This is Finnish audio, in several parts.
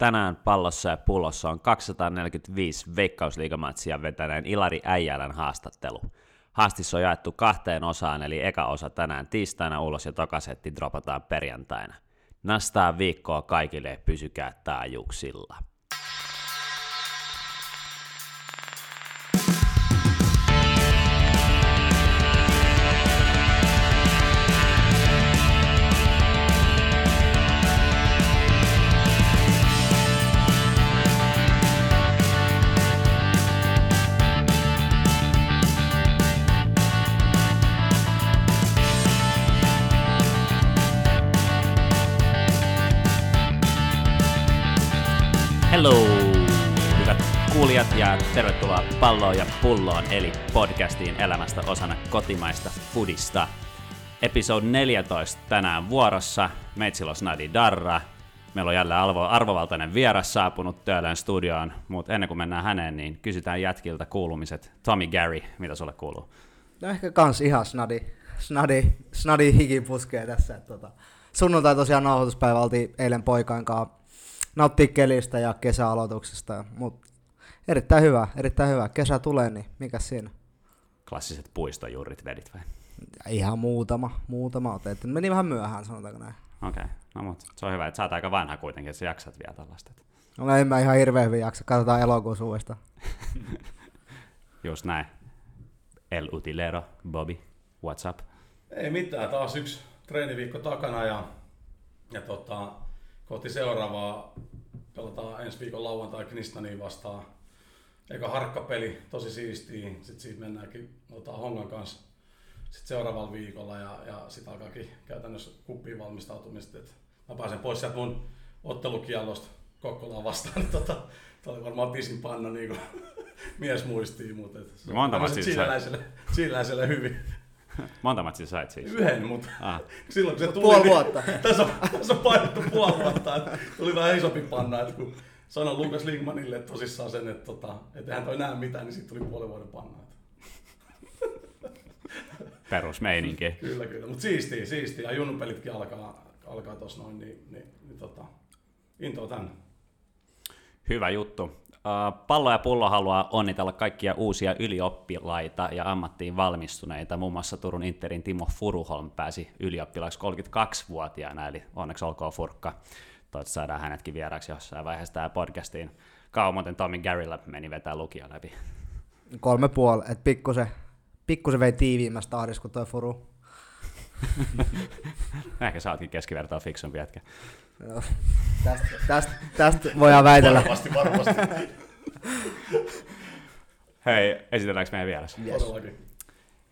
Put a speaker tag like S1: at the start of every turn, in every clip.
S1: Tänään pallossa ja pullossa on 245 veikkausliigamatsia vetäneen Ilari Äijälän haastattelu. Haastissa on jaettu kahteen osaan, eli eka osa tänään tiistaina ulos ja tokasetti dropataan perjantaina. Nastaa viikkoa kaikille pysykää taajuuksilla. Tervetuloa Palloon ja pulloon eli podcastiin elämästä osana kotimaista fudista. Episode 14 tänään vuorossa. Meitsillä on Snadi Darra. Meillä on jälleen arvo, arvovaltainen vieras saapunut Töölön studioon, mutta ennen kuin mennään häneen, niin kysytään jätkiltä kuulumiset. Tommy Gary, mitä sulle kuuluu?
S2: No ehkä kans ihan snadi, snadi, snadi hiki puskee tässä. Tota, sunnuntai tosiaan nauhoituspäivä oltiin eilen poikain kanssa kelistä ja kesäaloituksesta, mutta erittäin hyvä, erittäin hyvä. Kesä tulee, niin mikä siinä?
S1: Klassiset puistojuurit vedit vai?
S2: Ihan muutama, muutama otettu. Meni vähän myöhään, sanotaanko näin.
S1: Okei, okay. no mutta se on hyvä, että sä oot aika vanha kuitenkin, että sä jaksat vielä tällaista.
S2: No en mä ihan hirveän hyvin jaksa, katsotaan elokuussa uudestaan.
S1: Just näin. El Utilero, Bobby, what's up?
S3: Ei mitään, taas yksi treeniviikko takana ja, ja tota, kohti seuraavaa pelataan ensi viikon lauantai Knistaniin vastaan. Eka harkkapeli, tosi siistiä. Sitten siitä mennäänkin otetaan Hongan kanssa sitten seuraavalla viikolla ja, ja sitten alkaakin käytännössä kuppiin valmistautumista. Et mä pääsen pois sieltä mun ottelukiellosta Kokkolaan vastaan. Niin tota, Tämä oli varmaan pisin panna niin kuin, mies muistiin, mutta et, se
S1: Monta matsia
S3: hyvin.
S1: Monta matsia sait siis?
S3: Yhden, mutta
S1: Ah.
S3: silloin kun se tuli,
S2: Puoli
S3: niin-
S2: vuotta.
S3: tässä, on, tässä on painettu puoli vuotta, että tuli vähän isompi panna, että kun sanoin Lukas Lingmanille tosissaan sen, että, tota, että eihän toi näe mitään, niin sitten tuli puolen vuoden panna.
S1: Perusmeininki.
S3: Kyllä, kyllä. Mutta siistiä, siistiä. Ja junnupelitkin alkaa, alkaa tuossa noin, niin, niin, niin tota, intoa tänne.
S1: Hyvä juttu. Pallo ja pullo haluaa onnitella kaikkia uusia ylioppilaita ja ammattiin valmistuneita. Muun muassa Turun Interin Timo Furuholm pääsi ylioppilaaksi 32-vuotiaana, eli onneksi olkoon Furkka. Toivottavasti saadaan hänetkin vieraaksi jossain vaiheessa tähän podcastiin. Kauan muuten Tommy Garylla meni vetää lukio läpi.
S2: Kolme puoli, että pikkusen, pikkusen vei tiiviimmästä tahdissa kuin toi furu.
S1: Ehkä sä ootkin keskivertoa fiksumpi jätkä.
S2: Joo. Tästä, tästä, tästä voidaan väitellä.
S3: Varmasti, varmasti.
S1: Hei, esitelläänkö meidän vieras?
S2: Yes.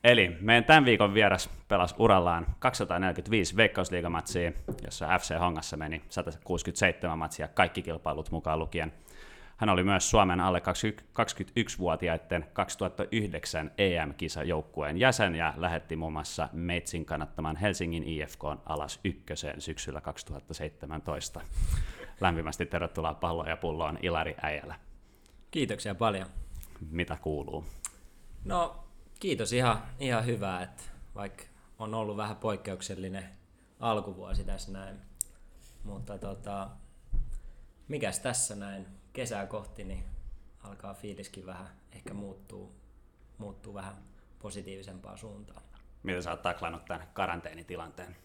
S1: Eli meidän tämän viikon vieras pelasi urallaan 245 veikkausliigamatsia, jossa FC Hongassa meni 167 matsia, kaikki kilpailut mukaan lukien. Hän oli myös Suomen alle 21-vuotiaiden 2009 EM-kisajoukkueen jäsen ja lähetti muun muassa Meitsin kannattaman Helsingin IFK alas ykköseen syksyllä 2017. Lämpimästi tervetuloa palloon ja pulloon Ilari Äijälä.
S4: Kiitoksia paljon.
S1: Mitä kuuluu?
S4: No kiitos ihan, ihan hyvää, että vaikka on ollut vähän poikkeuksellinen alkuvuosi tässä näin. Mutta tota, mikäs tässä näin kesää kohti, niin alkaa fiiliskin vähän ehkä muuttuu, muuttuu vähän positiivisempaan suuntaan.
S1: Miten sä oot taklannut tämän karanteenitilanteen?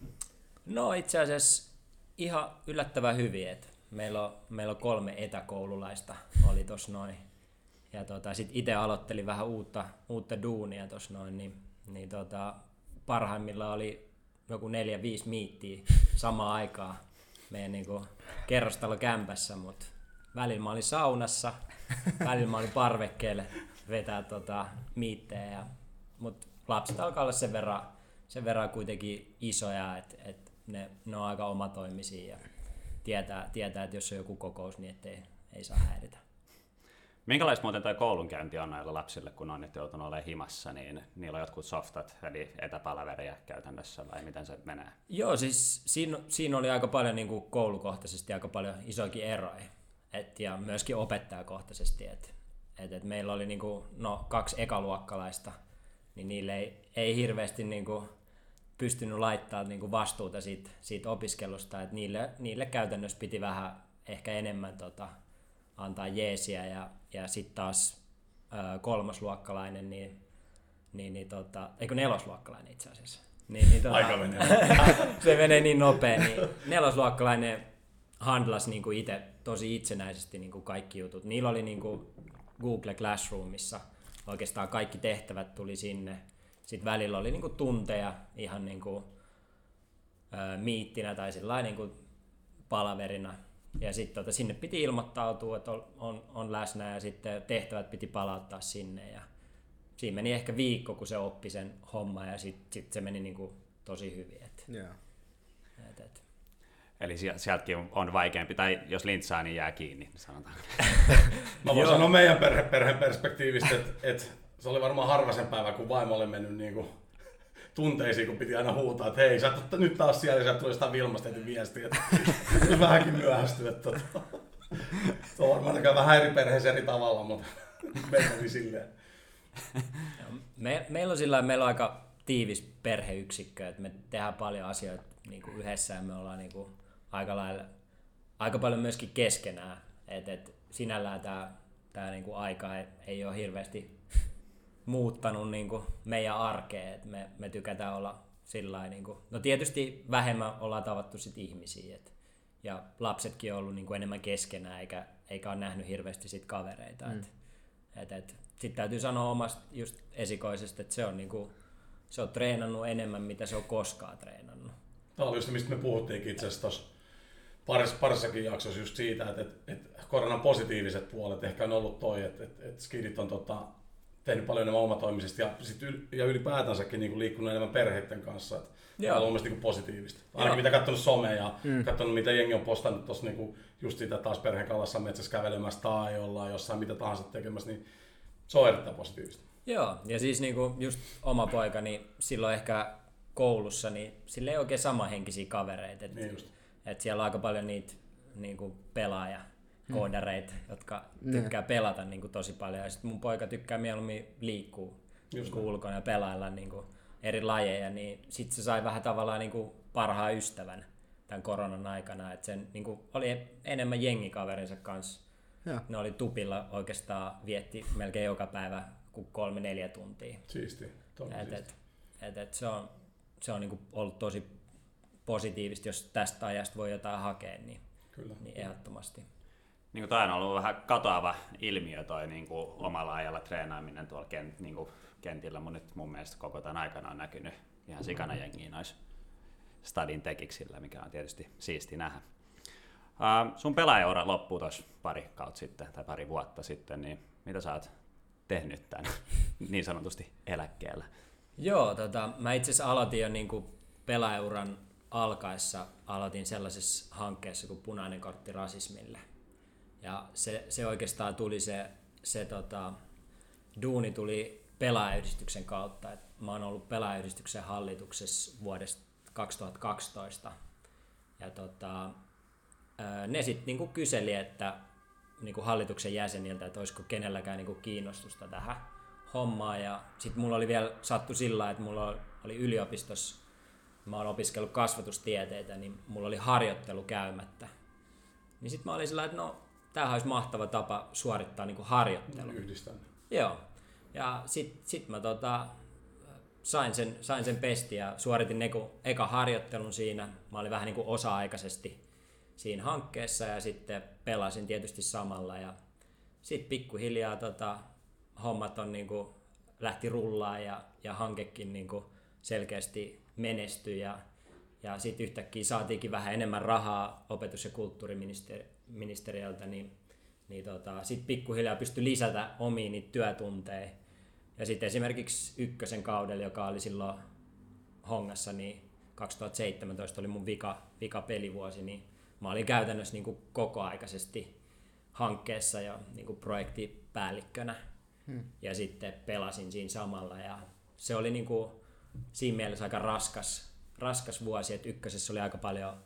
S4: No itse asiassa ihan yllättävän hyvin, että meillä on, meillä on kolme etäkoululaista oli tossa noin. Ja tota, sit itse aloittelin vähän uutta, uutta duunia tossa noin, niin, niin tota, parhaimmillaan oli joku neljä, viisi miittiä samaan aikaan meidän niinku kerrostalokämpässä, mutta välillä mä olin saunassa, välillä mä olin parvekkeelle vetää tota, miittejä, mutta lapset alkaa olla sen verran, sen verran kuitenkin isoja, että et ne, ne on aika omatoimisia ja tietää, tietää, että jos on joku kokous, niin ettei, ei saa häiritä.
S1: Minkälaista muuten tuo koulunkäynti on näillä lapsille, kun on nyt joutunut olemaan himassa, niin niillä on jotkut softat, eli etäpalavereja käytännössä, vai miten se menee?
S4: Joo, siis siinä, siinä oli aika paljon niin kuin koulukohtaisesti aika paljon isoakin eroja. Et, ja myöskin opettajakohtaisesti. Et, et, et meillä oli niin kuin, no, kaksi ekaluokkalaista, niin niille ei, ei hirveästi niin kuin, pystynyt laittaa niin kuin vastuuta siitä, siitä opiskelusta. Et niille, niille käytännössä piti vähän ehkä enemmän tota, antaa jeesiä ja, ja sitten taas ö, kolmasluokkalainen, niin, niin, niin tota, eikö nelosluokkalainen itse asiassa. Niin, niin, tota,
S3: Aika menee.
S4: se menee niin nopea, niin nelosluokkalainen handlas niin kuin itse tosi itsenäisesti niin kuin kaikki jutut. Niillä oli niin kuin Google Classroomissa oikeastaan kaikki tehtävät tuli sinne. Sitten välillä oli niin kuin tunteja ihan niin kuin, ö, miittinä tai sillä niin kuin palaverina. Ja sitten tota, sinne piti ilmoittautua, että on, on, on läsnä ja sitten tehtävät piti palauttaa sinne. Ja siinä meni ehkä viikko, kun se oppi sen homma ja sitten sit se meni niin kuin tosi hyvin. Et,
S2: Joo.
S4: et, et.
S1: Eli siel- sieltäkin on- vaikeampi, tai jos lintsaa, niin jää kiinni, sanotaan.
S3: Mä voin sanoa meidän perhe, perheen perspektiivistä, että et, se oli varmaan harva sen päivä, kun vaimo oli mennyt niinku tunteisiin, kun piti aina huutaa, että hei, sä oot nyt taas siellä, ja sieltä tuli sitä Vilmasta viestiä, että vähänkin myöhästyy. Että, se on varmaan vähän eri perheessä eri tavalla, mutta oli silleen.
S4: Me, meillä on sillä meillä on aika tiivis perheyksikkö, että me tehdään paljon asioita niin kuin yhdessä ja me ollaan niin kuin aika, lailla, aika paljon myöskin keskenään. Et, et sinällään tämä tää niin kuin aika ei, ei ole hirveästi muuttanut niin kuin meidän arkea. Et me, me tykätään olla sillä lailla niin kuin, no tietysti vähemmän ollaan tavattu sit ihmisiä. Et, ja lapsetkin on ollut niin kuin enemmän keskenään eikä, eikä ole nähnyt hirveästi sit kavereita. Mm. Et, et, et, sitten täytyy sanoa omasta just esikoisesta, että se on, niinku, se on treenannut enemmän, mitä se on koskaan treenannut.
S3: Tämä oli just se, mistä me puhuttiinkin itse asiassa tuossa parissa, parissakin jaksossa just siitä, että, että, että koronan positiiviset puolet ehkä on ollut toi, että, että, että skidit on tota, tehnyt paljon enemmän omatoimisesti ja, sit yl, ja ylipäätänsäkin niin kuin liikkunut enemmän perheiden kanssa. Että
S4: Joo.
S3: On mun mielestä niin positiivista. Ainakin
S4: Joo.
S3: mitä katsonut somea ja mm. katsonut mitä jengi on postannut tuossa niin just sitä taas perheen kalassa metsässä kävelemässä tai ollaan jossain mitä tahansa tekemässä, niin se on erittäin positiivista.
S4: Joo, ja siis niinku just oma poika, niin silloin ehkä koulussa, niin sillä ei oikein samanhenkisiä kavereita. Et,
S3: Niin just.
S4: et siellä on aika paljon niitä niinku pelaaja koodareita, jotka
S2: Ne.
S4: tykkää pelata niinku tosi paljon. Ja sitten mun poika tykkää mieluummin liikkua niinku ulkona ja pelailla niinku eri lajeja, niin sitten se sai vähän tavallaan niinku parhaan ystävän tämän koronan aikana. Et sen niinku oli enemmän jengikaverinsa kanssa.
S2: Joo.
S4: Ne oli tupilla oikeastaan vietti melkein joka päivä kuin kolme neljä tuntia.
S3: Siisti.
S4: Et, et, et, et se on, se on niinku ollut tosi positiivista, jos tästä ajasta voi jotain hakea, niin,
S3: Kyllä.
S4: niin ehdottomasti.
S1: Niin kuin toi on ollut vähän katoava ilmiö toi niin kuin omalla ajalla treenaaminen tuolla kent, niin kuin kentillä, mutta nyt mun mielestä koko tämän aikana on näkynyt ihan sikana jengiä noissa stadin tekiksillä, mikä on tietysti siisti nähdä. Uh, sun pelaajaura loppuu tuossa pari kautta sitten, tai pari vuotta sitten, niin mitä sä oot tehnyt tämän niin sanotusti eläkkeellä?
S4: Joo, tota, mä itse asiassa aloitin jo niinku pelaajauran alkaessa, aloitin sellaisessa hankkeessa kuin punainen kortti rasismille. Ja se, se oikeastaan tuli se, se tota, duuni tuli pelaajayhdistyksen kautta. Et mä oon ollut pelaajayhdistyksen hallituksessa vuodesta 2012. Ja tota, ne sitten niinku kyseli, että niinku hallituksen jäseniltä, että olisiko kenelläkään niinku kiinnostusta tähän hommaan. Ja sitten mulla oli vielä sattu sillä, että mulla oli yliopistossa, mä oon opiskellut kasvatustieteitä, niin mulla oli harjoittelu käymättä. Niin sitten mä olin sillä, että no, tämähän olisi mahtava tapa suorittaa niinku harjoittelu.
S3: Yhdistän.
S4: Joo. Ja sit, sit mä tota, sain, sen, sain sen pesti ja suoritin niinku eka harjoittelun siinä. Mä olin vähän niinku osa-aikaisesti siinä hankkeessa ja sitten pelasin tietysti samalla. Ja sitten pikkuhiljaa tota, hommat on niinku, lähti rullaan ja, ja hankekin niinku selkeästi menestyi ja, ja sitten yhtäkkiä saatiinkin vähän enemmän rahaa opetus- ja kulttuuriministeriöltä, niin, niin tota, sitten pikkuhiljaa pystyi lisätä omiin niitä työtunteja. Ja sitten esimerkiksi ykkösen kaudella, joka oli silloin Hongassa, niin 2017 oli mun vika, vika pelivuosi, niin mä olin käytännössä niin kuin kokoaikaisesti hankkeessa ja niin kuin projektipäällikkönä. Hmm. Ja sitten pelasin siinä samalla ja se oli niin kuin siinä mielessä aika raskas, raskas vuosi, että ykkösessä oli aika paljon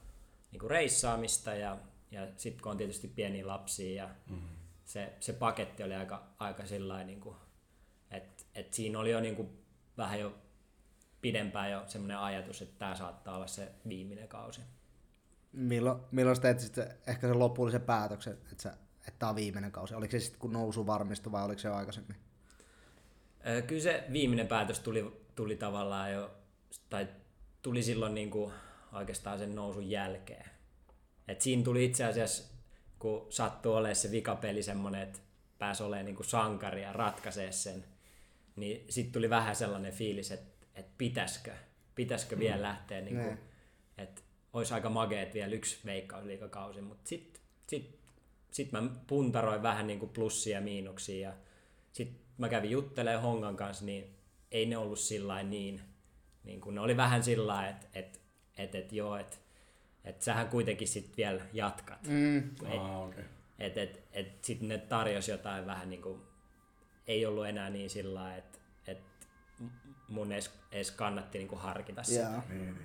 S4: niin kuin reissaamista ja, ja sitten kun on tietysti pieniä lapsia ja mm-hmm. se, se paketti oli aika, aika sillä niin että et siinä oli jo niin kuin vähän jo pidempään jo semmoinen ajatus, että tämä saattaa olla se viimeinen kausi.
S2: milloin, milloin sä teet sitten ehkä sen lopullisen päätöksen, että, sä, että tämä on viimeinen kausi? Oliko se sitten kun nousu varmistui vai oliko se jo aikaisemmin?
S4: Kyllä se viimeinen päätös tuli, tuli tavallaan jo, tai tuli silloin niin kuin oikeastaan sen nousun jälkeen. Et siinä tuli itse asiassa, kun sattui olemaan se vikapeli semmoinen, että pääsi olemaan niin kuin sankari ja ratkaisee sen, niin sitten tuli vähän sellainen fiilis, että, että pitäisikö, pitäisikö vielä lähteä, niin kuin,
S2: Ne.
S4: että olisi aika mageet vielä yksi veikkausliikakausi, mutta sitten sit, sit mä puntaroin vähän niin kuin plussia ja miinuksia ja sitten mä kävin juttelemaan Hongan kanssa, niin ei ne ollut sillä niin, niin kuin ne oli vähän sillä että et, et, et, joo, että et sähän kuitenkin sitten vielä jatkat.
S2: Mm.
S4: Ei-
S3: Ah, okei.
S4: Et, et, et sitten ne tarjosi jotain vähän niin kuin, ei ollut enää niin sillä lailla, että et mun edes, edes kannatti niin kuin harkita sitä.
S2: Joo.
S3: Niin, niin.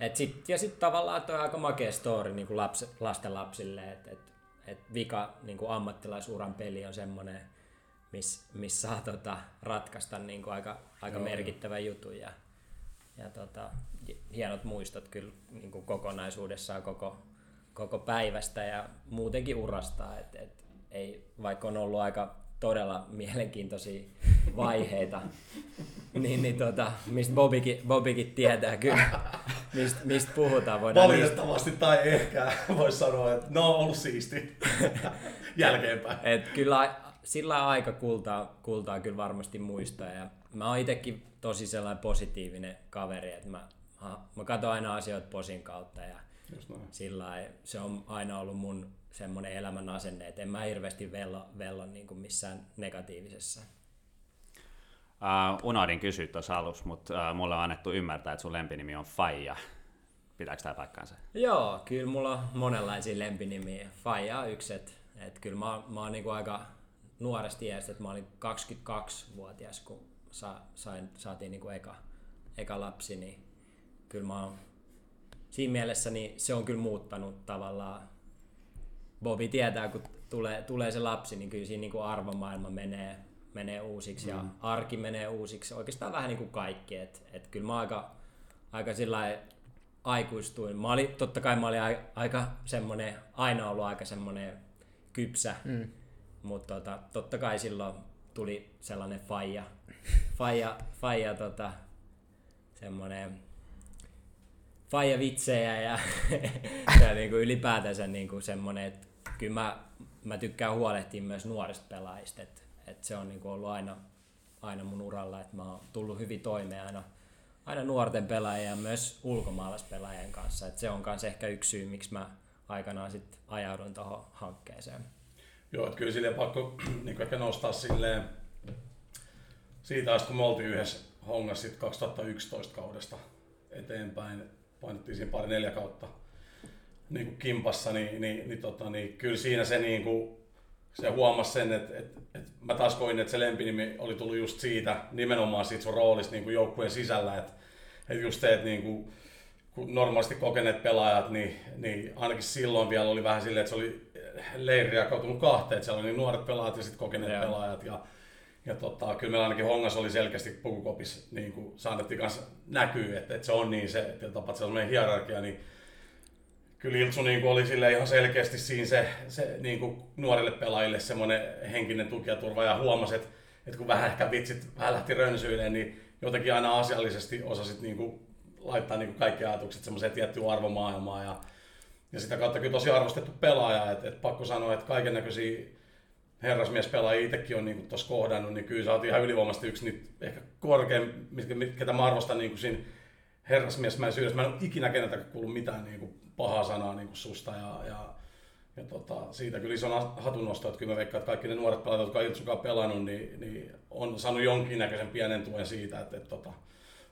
S4: Et sit, ja sitten tavallaan toi on aika makea story niin kuin laps, lasten lapsille, että et, et vika niin kuin ammattilaisuran peli on semmoinen, missä miss saa tota, ratkaista niin kuin aika, aika
S3: Joo.
S4: merkittävän jutun. Ja, ja tota, hienot muistot kyllä niin kuin kokonaisuudessaan koko, koko päivästä ja muutenkin urasta. Et, et, ei, vaikka on ollut aika todella mielenkiintoisia vaiheita, niin, niin tota, mistä Bobikin, Bobikin tietää kyllä, mistä, mistä puhutaan. Voidaan niistä,
S3: Valitettavasti tai ehkä voisi sanoa, että no on ollut siisti jälkeenpäin.
S4: et kyllä a- sillä aika kultaa, kultaa kyllä varmasti muistaa. Ja mä oon itekin tosi sellainen positiivinen kaveri, että mä, ha- mä katson aina asioita posin kautta ja sillä lailla se on aina ollut mun semmoinen elämän asenne, että en mä hirveästi vello, vello niin kuin missään negatiivisessa.
S1: Uh, unohdin kysyä tuossa alussa, mutta uh, mulle on annettu ymmärtää, että sun lempinimi on Faija. Pitääkö tämä paikkaansa?
S4: Joo, kyllä mulla on monenlaisia lempinimiä. Faija on yksi, että et kyllä mä, mä oon niinku aika nuoresta iästä, että mä olin 22-vuotias, kun sa, sain, saatiin niinku eka, eka lapsi, niin kyllä mä oon, siinä mielessä niin se on kyllä muuttanut tavallaan. Bobi tietää, kun tulee, tulee se lapsi, niin kyllä siinä niinku arvomaailma menee, menee uusiksi ja arki menee uusiksi. Oikeastaan vähän niin kuin kaikki. Et, et kyllä mä aika, aika sillä aikuistuin. Mä olin, totta kai mä olin ai- aika semmonen, aina ollut aika semmonen kypsä, mm. mutta tota, totta kai silloin tuli sellainen faija, faija, faija tota, semmonen faija vitsejä ja, ja niinku ylipäätänsä niinku semmonen, että kyllä mä, mä tykkään huolehtia myös nuorista pelaajista, että et se on niinku ollut aina, aina mun uralla, että mä oon tullut hyvin toimeen aina, aina nuorten pelaajien ja myös ulkomaalaispelaajien kanssa, että se on myös ehkä yksi syy, miksi mä aikanaan sit ajauduin tuohon hankkeeseen.
S3: Joo, että kyllä silleen pakko niin ehkä nostaa silleen siitä asti, kun me oltiin yhdessä hongassa sit 2011 kaudesta eteenpäin, painettiin siinä pari neljä kautta niin kuin kimpassa, niin, niin, niin, tota, niin kyllä siinä se, niin kuin, se huomasi sen, että, että, että mä taas koin, että se lempinimi oli tullut just siitä, nimenomaan siitä sun roolista niin kuin joukkueen sisällä, että, että just se, että niin kuin, kun normaalisti kokeneet pelaajat, niin, niin ainakin silloin vielä oli vähän silleen, että se oli leiri jakautunut kahteen, että siellä oli niin nuoret pelaajat ja sitten kokeneet
S4: Joo.
S3: pelaajat. Ja, ja tota, kyllä meillä ainakin Hongas oli selkeästi pukukopissa, niin kuin saanettiin kanssa näkyy, että, että se on niin se, että tapat sellainen hierarkia, niin kyllä Iltsu niin kuin oli sille ihan selkeästi siinä se, se niin kuin nuorille pelaajille semmoinen henkinen tuki ja turva ja huomasi, että, että kun vähän ehkä vitsit vähän lähti rönsyilemään, niin jotenkin aina asiallisesti osasit niin kuin laittaa niin kuin kaikki ajatukset semmoiseen tiettyyn arvomaailmaan ja, ja sitä kautta kyllä tosi arvostettu pelaaja, että, että pakko sanoa, että kaiken näköisiä herrasmiespelaajia itsekin on niin tuossa kohdannut, niin kyllä sä oot ihan ylivoimaisesti yksi niitä ehkä korkein, mitkä, mit- ketä mä arvostan niin kuin siinä herrasmiesmäisyydessä. Mä en ole ikinä keneltäkään kuullut mitään niin kuin pahaa sanaa niin kuin susta ja, ja, ja tota, siitä kyllä iso hatunnosto, että kyllä mä veikkaan, että kaikki ne nuoret pelaajat, jotka Iltsukaan pelannut, niin, niin on saanut jonkinnäköisen pienen tuen siitä, että, että, että,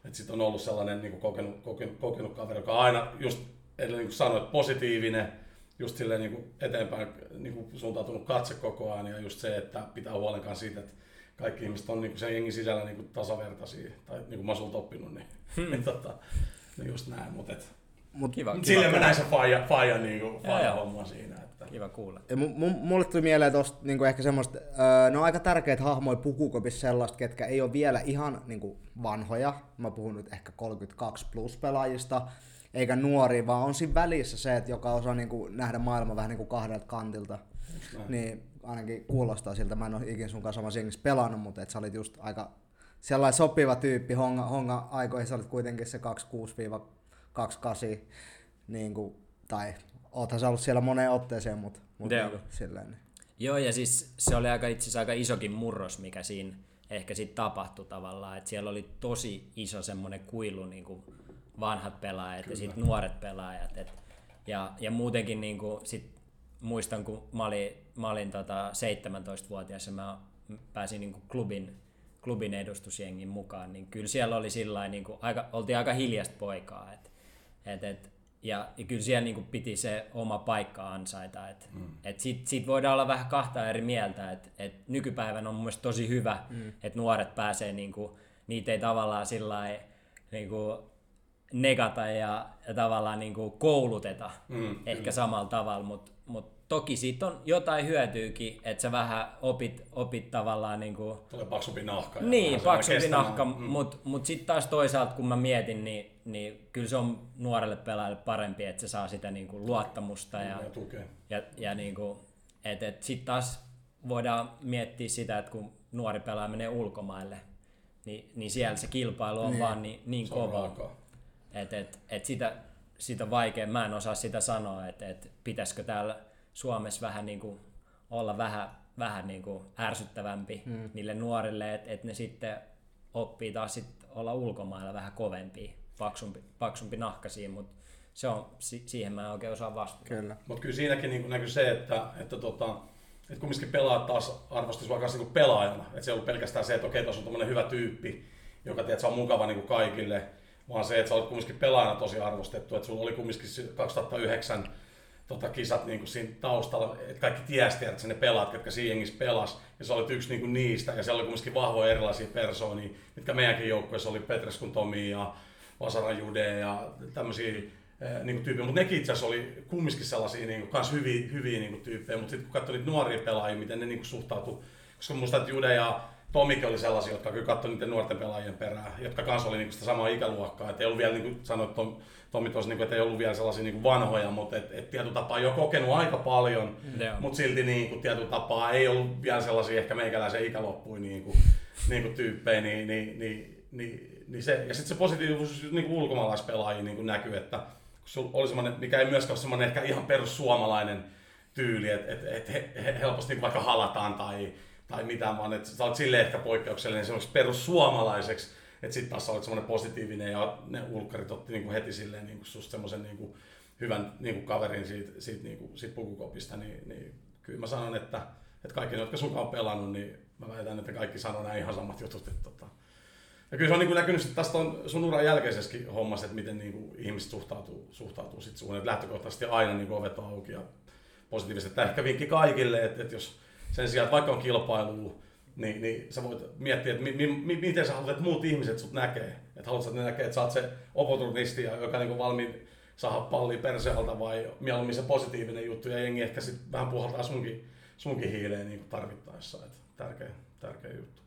S3: että sit on ollut sellainen niin kokenut, kokenut, kokenut kaveri, joka aina just, eli niin kuin sanoit, positiivinen, just silleen niin kuin eteenpäin niin kuin suuntautunut katse koko ajan ja just se, että pitää huolen kanssa siitä, että kaikki ihmiset on niin kuin sen jengin sisällä niin kuin tasavertaisia, tai niin kuin mä sulta oppinut, niin, hmm. niin, tota, niin just näin, mutta et,
S2: Mut,
S4: Kiva, kiva,
S3: silleen mä näin sen faija, faija, niin kuin, faija homma siinä. Että.
S4: kiva kuulla.
S2: Ja mu- mu- mulle tuli mieleen tosta niinku ehkä semmoista, öö, ne on aika tärkeitä hahmoja pukukopissa sellaista, ketkä ei ole vielä ihan niinku vanhoja. Mä puhun nyt ehkä 32 plus pelaajista, eikä nuori, vaan on siinä välissä se, että joka osaa niin kuin nähdä maailman vähän niin kuin kahdelta kantilta. Niin ainakin kuulostaa siltä, mä en ole ikinä sun kanssa samassa jengissä pelannut, mutta et sä olit just aika sellainen sopiva tyyppi honga, honga aikoihin, sä olit kuitenkin se 26-28, niin kuin, tai oothan sä ollut siellä moneen otteeseen, mutta mut
S4: Joo.
S2: niin kuin, silleen. Niin.
S4: Joo, ja siis se oli aika itse asiassa aika isokin murros, mikä siinä ehkä sitten tapahtui tavallaan. että siellä oli tosi iso semmoinen kuilu niin kuin vanhat pelaajat Kyllä. ja sitten nuoret pelaajat. Et, ja, ja muutenkin niin kuin, sit muistan, kun mä olin, mä olin tota 17-vuotias ja mä pääsin niin kuin klubin, klubin edustusjengin mukaan, niin kyllä siellä oli sillä niin kuin, aika, oltiin aika hiljasta poikaa. Et, et, et, ja, ja kyllä siellä niin kuin piti se oma paikka ansaita. Et, mm. et sit, sit voidaan olla vähän kahta eri mieltä. Et, et nykypäivän on mun mielestä tosi hyvä, mm. että nuoret pääsee, niin kuin, niitä ei tavallaan sillä niin kuin, negata ja, ja tavallaan niin kuin kouluteta
S3: Mm,
S4: ehkä samalla tavalla, mutta mut toki siitä on jotain hyötyykin, että sä vähän opit, opit tavallaan niin kuin,
S3: Tulee paksumpi nahka. ja
S4: niin, paksumpi nahka,
S3: Mm.
S4: mutta mut sitten taas toisaalta kun mä mietin, niin, niin kyllä se on nuorelle pelaajalle parempi, että se saa sitä niin kuin luottamusta ja,
S3: Ja tukee.
S4: ja, ja niin kuin, et, et sitten taas voidaan miettiä sitä, että kun nuori pelaaja menee ulkomaille, niin, niin siellä se kilpailu on
S2: Niin.
S4: vaan niin, niin kova. Et, et, et sitä, sitä on vaikea, mä en osaa sitä sanoa, että et pitäisikö täällä Suomessa vähän niin kuin olla vähän, vähän niin kuin ärsyttävämpi mm. niille nuorille, että et ne sitten oppii taas sit olla ulkomailla vähän kovempia, paksumpi, paksumpi nahkaisia, mutta se on, si, siihen mä en oikein osaa vastata.
S2: Kyllä.
S3: Mutta kyllä siinäkin niin näkyy se, että, että, tota, että kumminkin pelaajat taas arvosti sua kanssa niin pelaajana. Että se ei ollut pelkästään se, että okei, tuossa on tommonen hyvä tyyppi, joka tiedät, se on mukava niin kuin kaikille, vaan se, että sä olet kumminkin pelaajana tosi arvostettu. Että sulla oli kumminkin se 2009 tota, kisat niin kuin siinä taustalla, että kaikki tiesi, että ne pelaat, jotka siinä jengissä pelas, ja sä olit yksi niin kuin niistä, ja siellä oli kumminkin vahvoja erilaisia persoonia, mitkä meidänkin joukkueessa oli Petreskun Tomi ja Vasaran Jude ja tämmöisiä eh, niin kuin tyyppejä, mutta nekin itse asiassa oli kumminkin sellaisia niin kuin, kans hyviä, hyviä niin kuin, tyyppejä, mutta sitten kun katsoin niitä nuoria pelaajia, miten ne niin kuin, suhtautuu, koska muista, että Jude ja Tomikin oli sellaisia, jotka kyllä katsoi niiden nuorten pelaajien perään, jotka kanssa oli niinku sitä samaa ikäluokkaa. Et ei ollut vielä, niin kuin sanoit Tom, Tommi tuossa, niin että ei ollut vielä sellaisia niin vanhoja, mutta et, et tietyllä tapaa jo kokenut aika paljon,
S4: Joo.
S3: mutta silti niin kuin, tietyllä tapaa ei ollut vielä sellaisia ehkä meikäläisen ikäloppuja niin kuin, niin kuin tyyppejä, niin, niin, niin, niin, niin se, ja sitten se positiivisuus niin kuin ulkomaalaispelaajia niin kuin näkyy, että kun sulla oli semmoinen, mikä ei myöskään ole semmoinen ehkä ihan perussuomalainen tyyli, että et, et he, he, helposti niin vaikka halataan tai, tai mitään, vaan että sä olet silleen ehkä poikkeuksellinen semmoiseksi perussuomalaiseksi, että sitten taas sä olet semmoinen positiivinen ja ne ulkkarit otti niin kuin heti silleen niin kuin susta semmoisen niin kuin hyvän niin kuin kaverin siitä, siitä, niin kuin, siitä pukukopista, niin, niin kyllä mä sanon, että, että kaikki ne, jotka sun kanssa on pelannut, niin mä väitän, että kaikki sanoo nämä ihan samat jutut. Että, tota. Ja kyllä se on kuin näkynyt sit tästä on sun uran jälkeisessäkin hommassa, että miten niin kuin ihmiset suhtautuu, suhtautuu sit suhun. Että lähtökohtaisesti aina niin kuin ovet on auki ja positiivisesti. Että ehkä vinkki kaikille, että, että jos sen sijaan, että vaikka on kilpailu, niin, niin sä voit miettiä, että mi, mi, miten sä haluat, että muut ihmiset sut näkee. Että haluat, että ne näkee, että sä oot se opportunisti, joka niin valmiin saada palli persealta vai mieluummin se positiivinen juttu ja jengi ehkä sitten vähän puhaltaa sunkin, sunkin hiileen niin tarvittaessa. Että tärkeä, tärkeä juttu.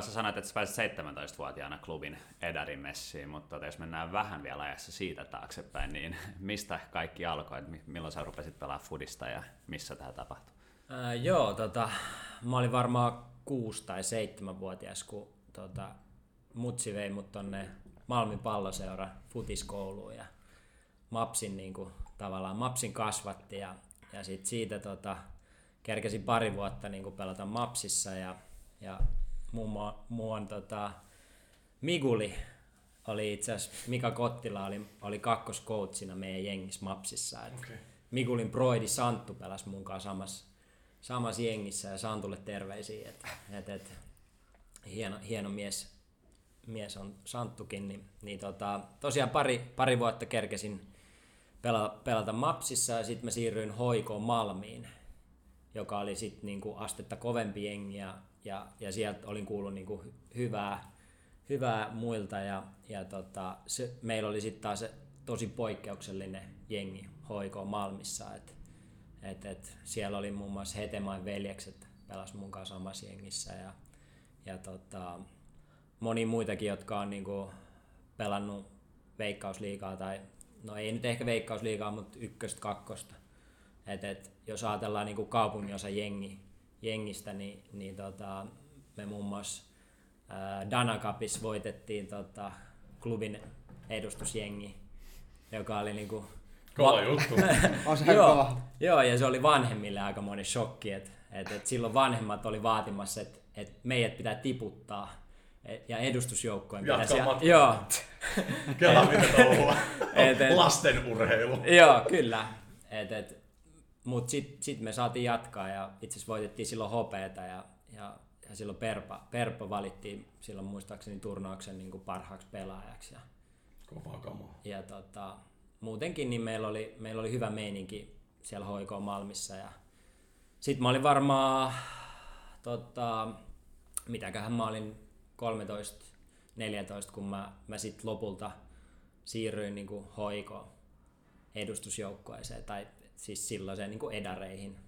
S1: Sä sanoit, että sä pääsit 17-vuotiaana klubin Edarin messiin, mutta jos mennään vähän vielä ajassa siitä taaksepäin, niin mistä kaikki alkoi? mi- Milloin sä rupesit pelaamaan fudista ja missä tämä tapahtui?
S4: Ää, joo, tota, mä olin varmaan kuusi tai seitsemänvuotias, kun tota, mutsi vei mut tonne Malmin palloseura futiskouluun ja Mapsin niinku, tavallaan Mapsin kasvatti ja, ja sit siitä tota, kerkesin pari vuotta niinku pelata Mapsissa ja, ja muun, muun tota, Miguli oli itse asiassa, Mika Kottila oli, oli kakkoskoutsina meidän jengissä Mapsissa. Et
S3: Okei.
S4: Migulin broidi Santtu pelasi mun kanssa samassa, samassa jengissä ja Santulle terveisiä, että et, et, hieno, hieno mies, mies on Santtukin, niin, niin tota, tosiaan pari, pari vuotta kerkesin pela, pelata Mapsissa ja sitten mä siirryin Hoikoon Malmiin, joka oli sitten niinku astetta kovempi jengi ja, ja, ja sieltä olin kuullut niinku hy- hyvää, hyvää muilta ja, ja tota, se, meillä oli sitten taas se tosi poikkeuksellinen jengi Hoikoon Malmissa, et, et, et, siellä oli muun muassa Hetemain veljekset pelas mun kanssa samassa jengissä ja, ja tota, moni muitakin, jotka on niinku pelannut veikkausliigaa tai no ei nyt ehkä veikkausliigaa, mutta ykköstä, kakkosta. Et, et, jos ajatellaan niin kaupunginosa jengi, jengistä, niin, niin tota, me muun muassa ää, Dana Cupissa voitettiin tota, klubin edustusjengi, joka oli niinku
S3: Kova
S4: Va-
S3: juttu.
S2: On se
S4: joo,
S2: kova.
S4: joo, ja se oli vanhemmille aika moni shokki, että et, et silloin vanhemmat oli vaatimassa, että et meidät pitää tiputtaa et, ja edustusjoukkojen
S3: Jatkaa
S4: pitäisi...
S3: matkaa.
S4: Joo,
S3: Kela mitä touhua.
S4: Et, et.
S3: Lasten urheilu.
S4: joo, kyllä. Et, et, Mutta sitten sit me saatiin jatkaa ja itse asiassa voitettiin silloin hopeeta ja, ja, ja silloin Perpa, Perpa valittiin silloin muistaakseni turnauksen niin kuin parhaaksi pelaajaksi. Ja,
S3: Kovaa kamaa.
S4: ja tota, muutenkin niin meillä oli, meillä oli hyvä meininki siellä HK Malmissa. Ja sitten mä olin varmaan, tota, mitäköhän mä olin 13, 14, kun mä, mä sitten lopulta siirryin niin kuin HK edustusjoukkueeseen, tai siis silloiseen niin kuin edareihin,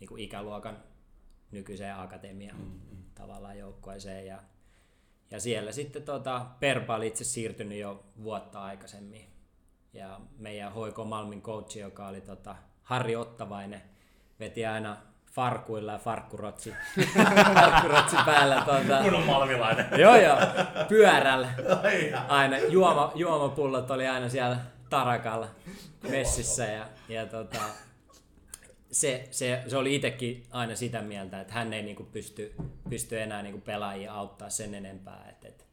S4: niin kuin ikäluokan nykyiseen akatemian mm-hmm. tavallaan joukkueeseen. Ja, ja siellä sitten tota, Perpa oli itse siirtynyt jo vuotta aikaisemmin. Ja meidän HK Malmin coachi, joka oli tota, Harri Ottavainen, veti aina farkuilla ja farkkurotsi, farkkurotsi päällä. Tota,
S3: Kun on malmilainen.
S4: joo joo, pyörällä. Aina juoma, juomapullot oli aina siellä tarakalla messissä ja, ja tota, se, se, se, oli itsekin aina sitä mieltä, että hän ei niinku pysty, pysty enää niinku pelaajia auttaa sen enempää. Et, et,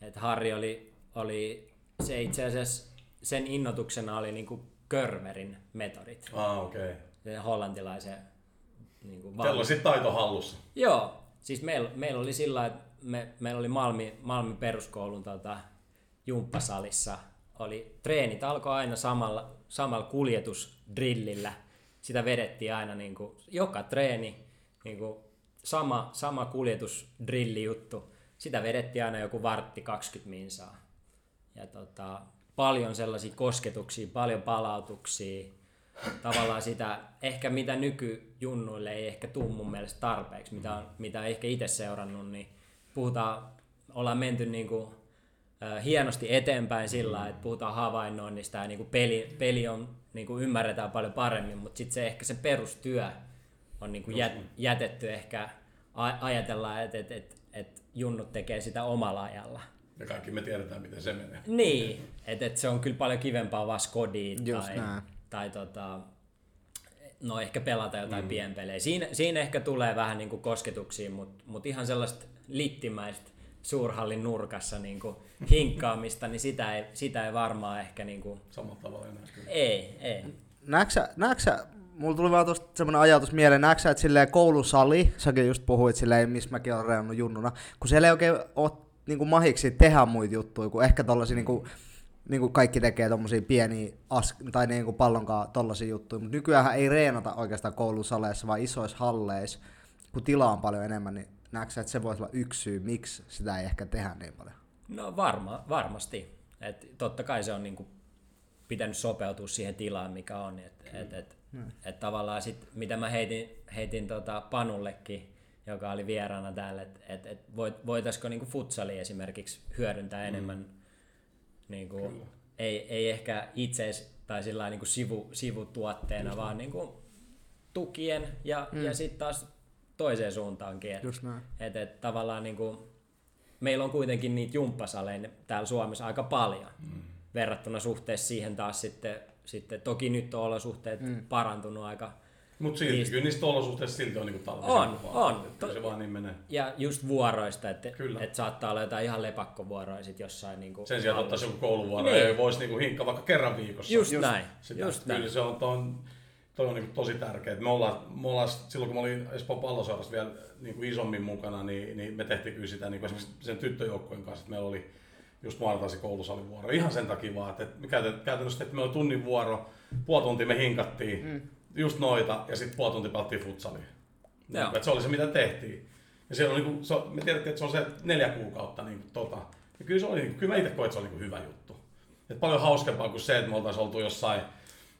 S4: et Harri oli, oli, se itse asiassa sen innotuksena oli niinku Körmerin metodit,
S3: Ah, okei. Okay.
S4: sen hollantilaisen niinku
S3: Teillä on sit taito hallussa.
S4: Joo, siis meillä, meillä oli sillä että me, meillä oli Malmi, Malmin peruskoulun tota, jumppasalissa, oli treenit alkoi aina samalla, samalla kuljetusdrillillä. Sitä vedettiin aina niin kuin, joka treeni, niin kuin, sama, sama kuljetusdrilli juttu. Sitä vedettiin aina joku vartti 20 minsaa. Ja tota, paljon sellaisia kosketuksia, paljon palautuksia, tavallaan sitä, ehkä mitä nykyjunnuille ei ehkä tuu mun mielestä tarpeeksi, mitä, on, mitä on ehkä itse seurannut, niin puhutaan, ollaan menty niin kuin, äh, hienosti eteenpäin sillä että puhutaan havainnoinnista ja niin kuin peli, peli on, niin kuin ymmärretään paljon paremmin, mutta sitten se ehkä se perustyö on niin kuin jät, jätetty ehkä, ajatellaan, että et, et, et junnut tekee sitä omalla ajalla.
S3: Ja kaikki me tiedetään, miten se menee.
S4: Niin, että et se on kyllä paljon kivempaa vaan skodiin
S2: Just
S4: tai,
S2: näin.
S4: tai tota, no ehkä pelata jotain mm. pienpelejä. Siinä, siinä ehkä tulee vähän niin kuin kosketuksia, mutta mut ihan sellaista littimäistä suurhallin nurkassa niin kuin hinkkaamista, niin sitä ei, sitä ei varmaan ehkä niin kuin,
S3: Samalla tavalla enää kyllä.
S4: ei, ei.
S2: Näetkö sä, näetkö sä, mulla tuli vaan tuosta semmoinen ajatus mieleen, näetkö sä, että silleen koulusali, säkin just puhuit silleen, missä mäkin olen reunut junnuna, kun siellä ei oikein ole niinku mahiksi tehdä muita juttuja, kun ehkä tollasia niinku, niinku kaikki tekee tommosia pieniä as, tai niinku pallonkaan tollasia juttuja, mutta nykyään ei reenata oikeastaan koulusaleissa, vaan isoissa halleissa, kun tilaa on paljon enemmän, niin näetkö että se voisi olla yksi syy, miksi sitä ei ehkä tehdä niin paljon?
S4: No varma, varmasti. Et totta kai se on niinku pitänyt sopeutua siihen tilaan, mikä on. Et, et, et, et tavallaan sit, mitä mä heitin, heitin tota Panullekin, joka oli vieraana täällä, että et, et voit, voitaisiko niinku futsali esimerkiksi hyödyntää enemmän, niinku, ei, ei ehkä itse tai sillä niinku sivu, sivutuotteena, vaan niinku tukien ja, mm. ja sitten taas toiseen suuntaankin. Et,
S2: Just näin.
S4: et, et tavallaan niinku, meillä on kuitenkin niitä jumppasaleja täällä Suomessa aika paljon mm. verrattuna suhteessa siihen taas sitten, sitten toki nyt on olosuhteet mm. parantunut aika
S3: Mutta silti,
S4: Niistä-
S3: kyllä niistä olosuhteista silti on niinku.
S4: On,
S3: vaan.
S4: on.
S3: Että Kyllä se vaan niin menee.
S4: ja just vuoroista, että et saattaa olla jotain ihan lepakkovuoroja sit jossain niinku
S3: Sen sijaan ottaa joku kouluvuoro
S4: Niin.
S3: ja voisi niinku hinkkaa vaikka kerran viikossa.
S4: Just, näin,
S3: Sitä,
S4: just
S3: kyllä
S4: näin.
S3: se on, toi on, toi on niinku tosi tärkeää. Me ollaan, me ollaan, silloin kun mä olin Espoon palloseurassa vielä niinku isommin mukana, niin, niin me tehtiin kyllä sitä niinku esimerkiksi sen tyttöjoukkueen kanssa, että meillä oli just maanantaisin koulusalivuoro. Ihan sen takia vaan, että me käytännössä että meillä oli tunnin vuoro, puoli tuntia me hinkattiin, mm. Just noita, ja sitten puoli tuntia pelattiin futsalia.
S4: Joo.
S3: Että se oli se, mitä tehtiin. Ja siellä on niinku, se, me tiedettiin, että se on se neljä kuukautta niinku, tota. Ja kyllä, se oli, niinku- kyllä mä itse koin, että se oli niinku hyvä juttu. Et paljon hauskempaa kuin se, että me oltaisiin oltu jossain,